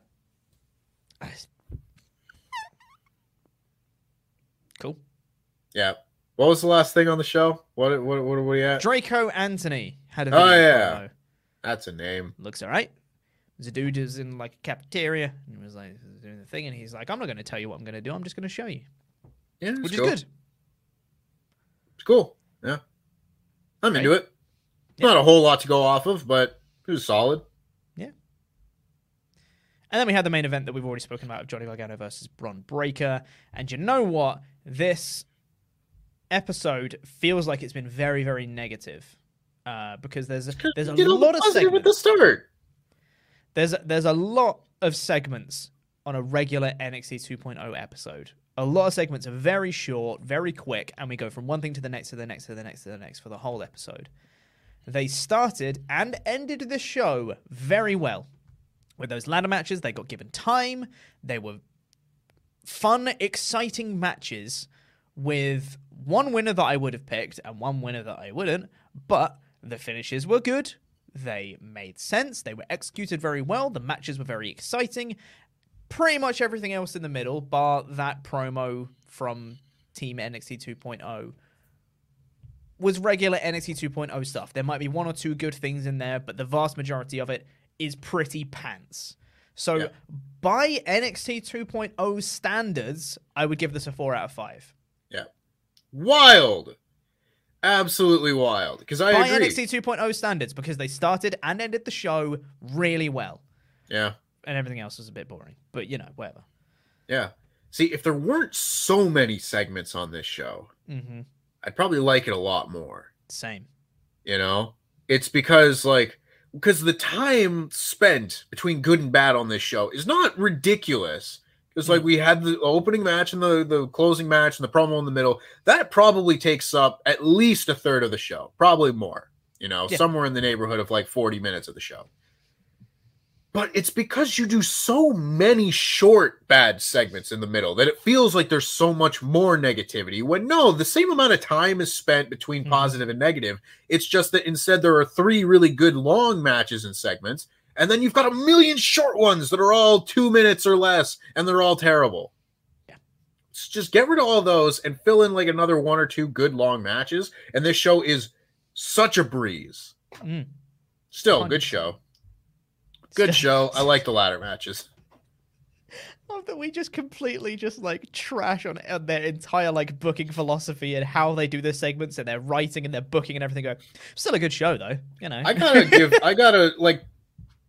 Cool. Yeah. What was the last thing on the show? What what what are we at? Draco Anthony had a Oh, yeah. promo. That's a name. Looks all right. There's a dude who's in like a cafeteria and he was like doing the thing, and he's like, "I'm not going to tell you what I'm going to do. I'm just going to show you," Yeah, which cool. is good. It's cool. Yeah. I'm into Right. it. Not a whole lot to go off of, but it was solid. Yeah. And then we had the main event that we've already spoken about of Johnny Gargano versus Bron Breakker. And you know what? This episode feels like it's been very, very negative. Uh, because there's a, there's a Get all the lot of at the start. There's there's a lot of segments on a regular NXT 2.0 episode. A lot of segments are very short, very quick, and we go from one thing to the next to the next to the next to the next for the whole episode. They started and ended the show very well. With those ladder matches, they got given time. They were fun, exciting matches with one winner that I would have picked and one winner that I wouldn't, but the finishes were good. They made sense. They were executed very well. The matches were very exciting. Pretty much everything else in the middle, bar that promo from Team NXT 2.0, was regular NXT 2.0 stuff. There might be one or two good things in there, but the vast majority of it is pretty pants. So, Yeah. by NXT 2.0 standards, I would give this a 4 out of 5. Yeah. Wild. Absolutely wild. Because I by agree. NXT 2.0 standards because they started and ended the show really well, Yeah. And everything else was a bit boring. But you know, whatever. Yeah. See, if there weren't so many segments on this show, Mm-hmm. I'd probably like it a lot more. Same. You know? It's because like because the time spent between good and bad on this show is not ridiculous. Because like we had the opening match and the, the closing match and the promo in the middle. That probably takes up at least a third of the show. Probably more. You know, Yeah. somewhere in the neighborhood of like 40 minutes of the show. But it's because you do so many short bad segments in the middle that it feels like there's so much more negativity. When no, the same amount of time is spent between Mhm. positive and negative. It's just that instead there are three really good long matches and segments, and then you've got a million short ones that are all two minutes or less, and they're all terrible. Yeah. So just get rid of all those and fill in like another one or two good long matches, and this show is such a breeze. Mm. Still, 100%. good show. Good show. I like the ladder matches. Love that we just completely just like trash on, on their entire like booking philosophy and how they do their segments and their writing and their booking and everything. Go, still a good show though. You know, I gotta give. I gotta like,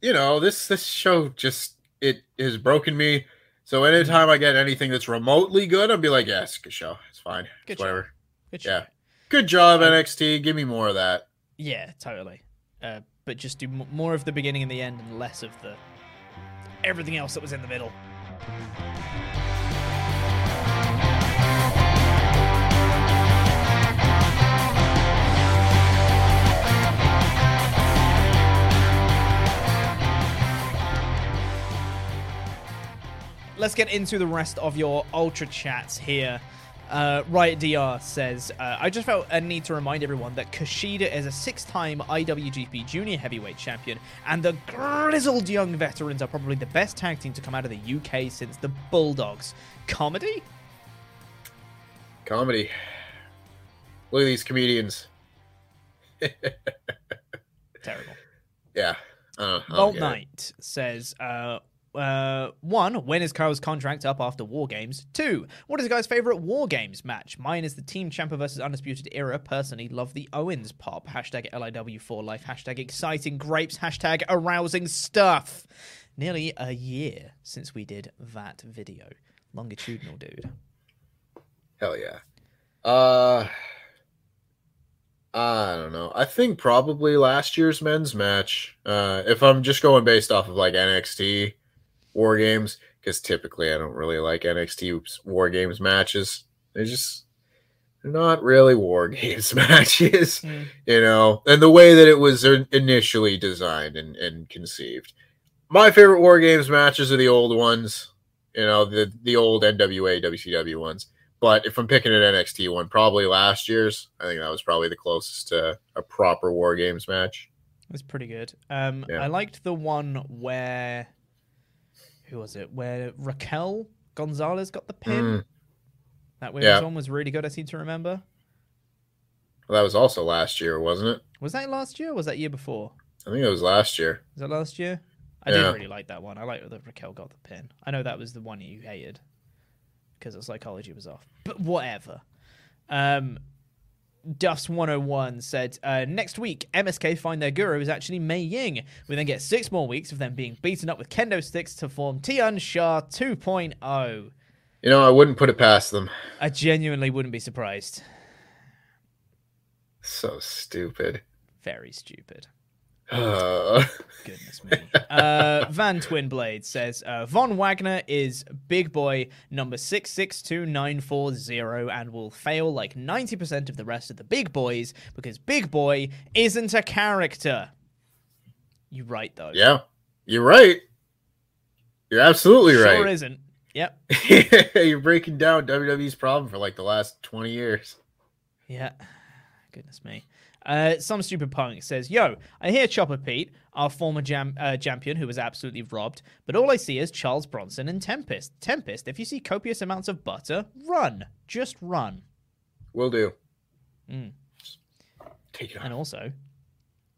you know, this this show just it has broken me. So anytime I get anything that's remotely good, I'll be like, yes, good show. It's fine. Good It's show. whatever. Good Yeah. show. Good job, NXT. Give me more of that. Yeah, totally. Uh, but just do m- more of the beginning and the end and less of the everything else that was in the middle. Let's get into the rest of your ultra chats here. Uh, Riot DR says, uh, I just felt a need to remind everyone that Kushida is a six time IWGP Junior Heavyweight Champion, and the grizzled young veterans are probably the best tag team to come out of the UK since the Bulldogs. Comedy? Comedy. Look at these comedians. Terrible. Yeah. I don't, I don't Vault. Knight says, uh, uh, one, when is Kyle's contract up after War Games? Two, what is the guy's favorite War Games match? Mine is the Team Ciampa versus Undisputed Era. Personally, love the Owens pop. Hashtag LIW4Life. Hashtag exciting grapes. Hashtag arousing stuff. Nearly a year since we did that video. Longitudinal, dude. Hell yeah. Uh I don't know. I think probably last year's men's match. Uh if I'm just going based off of like NXT war games, because typically I don't really like NXT war games matches. They're just they're not really war games matches, Mm. you know, and the way that it was initially designed and, and conceived. My favorite war games matches are the old ones, you know, the the old NWA WCW ones. But if I'm picking an NXT one, probably last year's. I think that was probably the closest to a proper War Games match. It was pretty good. Um, Yeah. I liked the one where who was it? Where Raquel Gonzalez got the pin. Mm. That women's Yeah. one was really good. I seem to remember. Well, that was also last year, wasn't it? Was that last year? or Was that year before? I think it was last year. Was that last year? I Yeah. didn't really like that one. I like that Raquel got the pin. I know that was the one you hated because the psychology was off. But whatever. Um, Duffs 101 said, uh, next week, MSK find their guru is actually Mei Ying. We then get six more weeks of them being beaten up with kendo sticks to form Tian Sha 2.0. You know, I wouldn't put it past them. I genuinely wouldn't be surprised. So stupid. Very stupid. Uh, Goodness me. Uh, Van Twinblade says uh, Von Wagner is big boy number 662940 and will fail like 90% of the rest of the big boys because big boy isn't a character. You're right, though. yeah, you're right. You're absolutely Sure right. isn't. Yep. you're breaking down WWE's problem for like the last 20 years. Yeah. Goodness me. Uh, some stupid punk says, "Yo, I hear Chopper Pete, our former jam- uh, champion, who was absolutely robbed, but all I see is Charles Bronson and Tempest. Tempest, if you see copious amounts of butter, run, just run. Will do. Mm. Take it And also,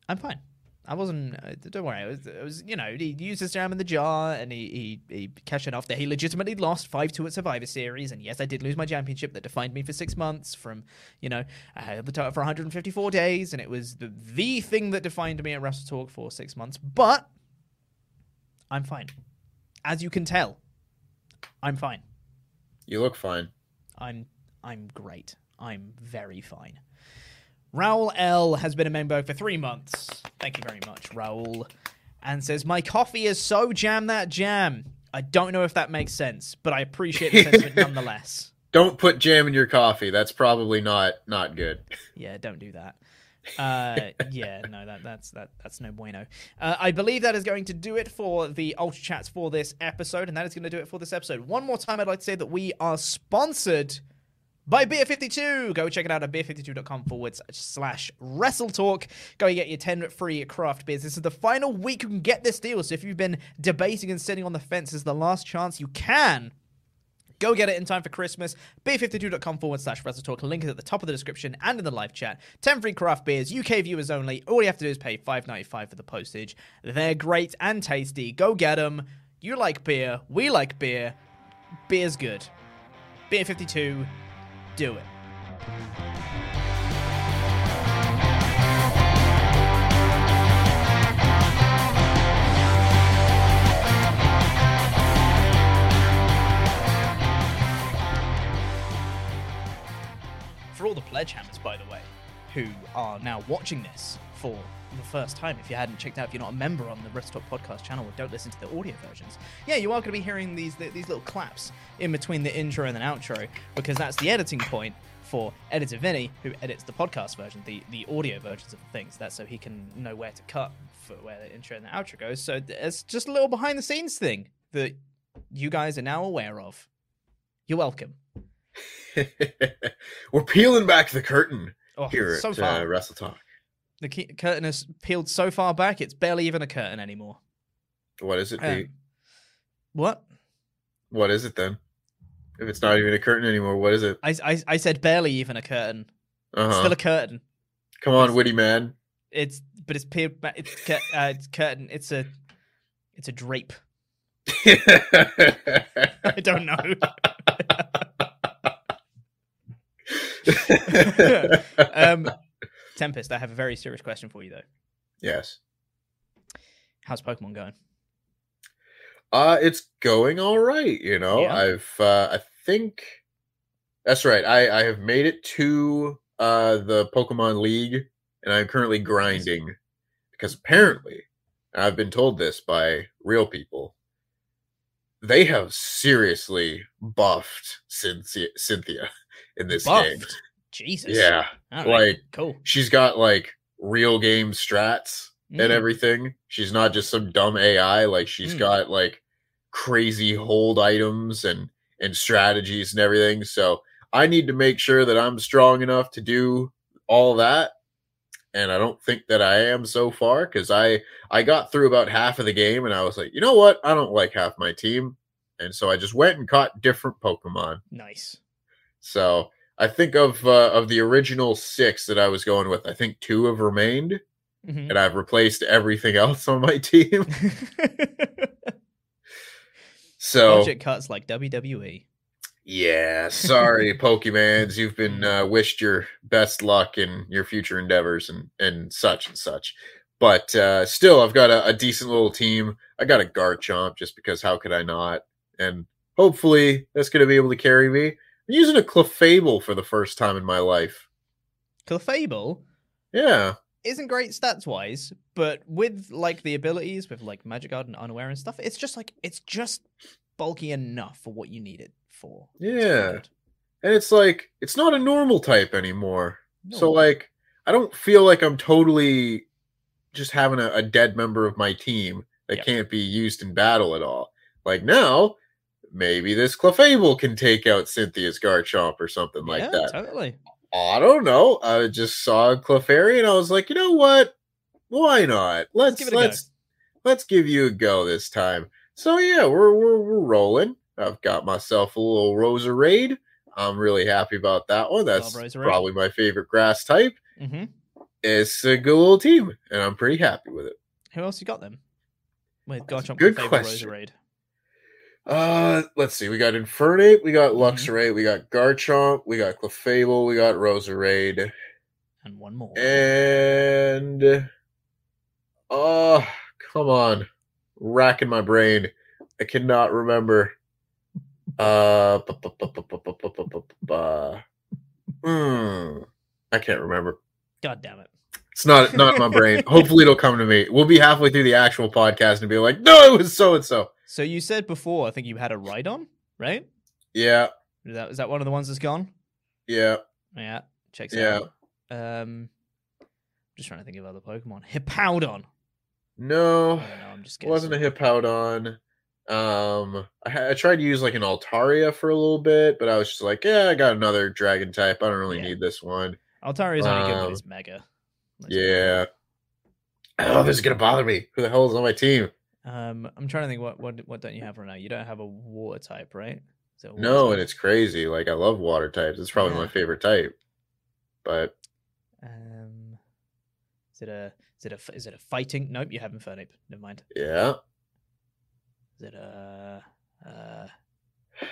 I'm fine. I wasn't. Uh, don't worry. It was, it was. You know, he used his jam in the jar, and he he, he cashed it off. That he legitimately lost five two at Survivor Series, and yes, I did lose my championship that defined me for six months. From you know, I held the title for 154 days, and it was the the thing that defined me at Wrestle Talk for six months. But I'm fine, as you can tell. I'm fine. You look fine. I'm I'm great. I'm very fine. Raul L has been a member for three months. Thank you very much, Raul. And says, My coffee is so jam that jam. I don't know if that makes sense, but I appreciate the sentiment nonetheless. Don't put jam in your coffee. That's probably not not good. Yeah, don't do that. Uh, yeah, no, that that's that that's no bueno. Uh, I believe that is going to do it for the Ultra Chats for this episode, and that is going to do it for this episode. One more time, I'd like to say that we are sponsored by Beer 52. Go check it out at beer52.com forward slash wrestle talk. Go and get your 10 free craft beers. This is the final week you can get this deal. So if you've been debating and sitting on the fence, this is the last chance you can Go get it in time for Christmas. B52.com forward slash Wrestle Talk. Link is at the top of the description and in the live chat. 10 free craft beers, UK viewers only. All you have to do is pay $5.95 for the postage. They're great and tasty. Go get them. You like beer. We like beer. Beer's good. Beer 52. Do it. for all the pledgehammers, by the way, who are now watching this for the first time, if you hadn't checked out, if you're not a member on the Wrestle Talk podcast channel or don't listen to the audio versions, yeah, you are going to be hearing these these little claps in between the intro and the outro because that's the editing point for editor Vinny, who edits the podcast version, the the audio versions of the things. That's so he can know where to cut for where the intro and the outro goes. So it's just a little behind the scenes thing that you guys are now aware of. You're welcome. We're peeling back the curtain Oh, here so at uh, Wrestle Talk. The ke- curtain is peeled so far back, it's barely even a curtain anymore. What is it, Um, Pete? What? What is it then? If it's not even a curtain anymore, what is it? I, I, I said barely even a curtain. Uh-huh. still a curtain. Come on, witty man. It's but it's peeled back. It's, cur- uh, it's curtain. It's a it's a drape. I don't know. um, Tempest, I have a very serious question for you though. yes. How's Pokemon going? Uh it's going all right, you know. Yeah. I've uh I think that's right. I I have made it to uh the Pokemon League and I'm currently grinding because apparently I've been told this by real people. They have seriously buffed Cynthia, Cynthia in this game. Jesus. Yeah. All right. Like Cool. she's got like real game strats Mm. and everything. She's not just some dumb AI. Like she's Mm. got like crazy hold items and and strategies and everything. So I need to make sure that I'm strong enough to do all that. And I don't think that I am so far because I I got through about half of the game and I was like, you know what? I don't like half my team. And so I just went and caught different Pokemon. Nice. So I think of uh, of the original six that I was going with, I think two have remained, Mhm. and I've replaced everything else on my team. So Budget cuts like. WWE. Yeah, sorry, Pokemans. You've been uh, wished your best luck in your future endeavors and and such and such. But uh, still, I've got a, a decent little team. I got a Garchomp just because how could I not? And hopefully, that's going to be able to carry me. I'm using a Clefable for the first time in my life. Clefable Yeah, isn't great stats wise, but with like the abilities with like Magic Guard and Unaware and stuff, it's just like it's just bulky enough for what you need it for. Yeah. and it's like it's not a normal type anymore. So like, I don't feel like I'm totally just having a, a dead member of my team that Yep. can't be used in battle at all. Like now, maybe this Clefable can take out Cynthia's Garchomp or something like that. totally. I don't know. I just saw a Clefairy and I was like, you know what? Why not? Let's give it a let's let's give you a go this time. So yeah, we're we're we're rolling. I've got myself a little Roserade. I'm really happy about that one. That's probably my favorite grass type. hmm It's a good little team, and I'm pretty happy with it. Who else you got then? With Garchomp, good question. Roserade. Uh, let's see. We got Infernape, we got mm-hmm. Luxray, mm-hmm. we got Garchomp, we got Clefable, we got Roserade, and one more. And oh, come on, racking my brain. I cannot remember. Uh, hmm, I can't remember. God damn it. It's not not my brain. Hopefully, it'll come to me. We'll be halfway through the actual podcast and be like, "No, it was so and so." So you said before, I think you had a Rhydon, right? Yeah, Is that, is that one of the ones that's gone? yeah. Yeah, checks Yeah. out. Um, just trying to think of other Pokemon. Hippowdon. No, I don't know. I'm just it wasn't a guessing. Hippowdon. Um, I, I tried to use like an Altaria for a little bit, but I was just like, yeah, I got another Dragon type. I don't really Yeah. need this one. Altaria's is only good when Um, it's Mega. Let's Yeah. Oh, this is gonna bother me. Who the hell is on my team? Um, I'm trying to think. What what what don't you have right now? You don't have a water type, right? Is it a water No, type? and it's crazy. Like I love water types. It's probably my favorite type. But Um, is it a is it a is it a fighting? Nope, you have Infernape. Never mind. yeah, Is it a uh?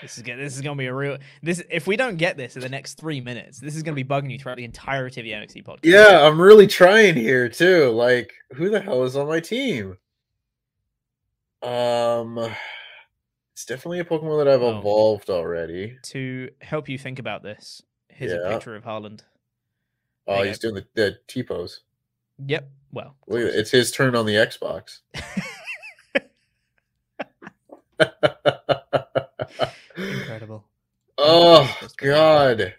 This is gonna, this is gonna be a real this if we don't get this in the next three minutes, this is gonna be bugging you throughout the entirety of the NXT podcast. yeah, I'm really trying here too. Like, who the hell is on my team? Um, it's definitely a Pokemon that I've Oh. evolved already. To help you think about this, here's a picture of Harland. Oh, There he's doing the, the T pose. Yep. Well, Look, at close. it, it's his turn on the Xbox. incredible. oh. God,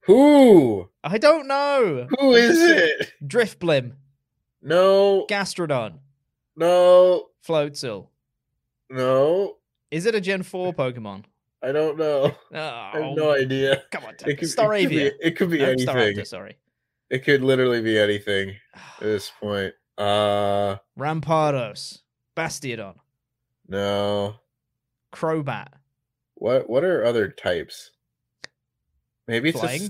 who? I don't know. Who is it? Drifblim, No, Gastrodon, no, Floatzel. no. Is it a Gen 4 Pokemon? I don't know. Oh, I have no idea. Come on, It could, it could be, Staravia. it could be No, anything. Staraptor, sorry. It could literally be anything at this point. Uh, Rampardos, Bastiodon, no. Crobat. What what are other types? Maybe it's a Flying?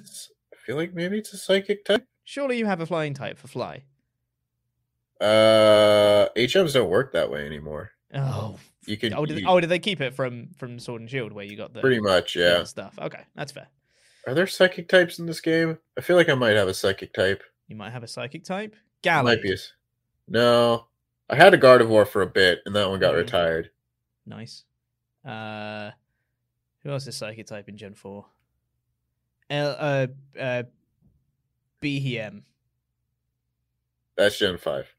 I feel like maybe it's a psychic type. Surely you have a flying type for fly. Uh, HMs don't work that way anymore. Oh, You can oh, did, you- oh, did they keep it from from Sword and Shield where you got the pretty much, yeah, stuff? Okay, that's fair. Are there psychic types in this game? I feel like I might have a psychic type. You might have a psychic type. Might be. A... No, I had a Gardevoir for a bit, and that one got Mhm. retired. Nice. Uh, who else is psychic type in Gen Four? L uh uh Beheeyem. That's Gen Five.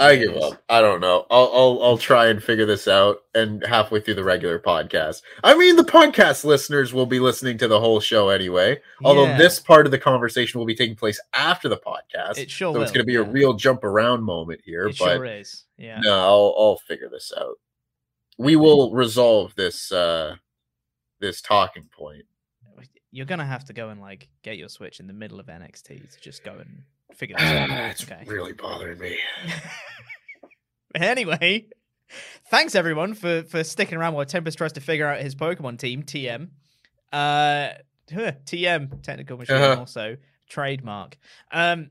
I give up. I don't know. I'll, I'll I'll try and figure this out. And halfway through the regular podcast, I mean, the podcast listeners will be listening to the whole show anyway. Although Yeah. this part of the conversation will be taking place after the podcast, It sure so it's going to be a real jump around moment here. It but sure is. Yeah. no, I'll, I'll figure this out. We will resolve this uh this talking point. You're gonna have to go and like get your Switch in the middle of NXT to just go and figure this out. it's okay. really bothering me. anyway, thanks everyone for for sticking around while Tempest tries to figure out his Pokemon team. TM, uh, huh, TM, technical machine, Uh-huh. also trademark. Um,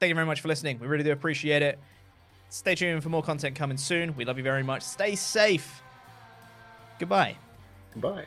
thank you very much for listening. We really do appreciate it. Stay tuned for more content coming soon. We love you very much. Stay safe. Goodbye. Goodbye.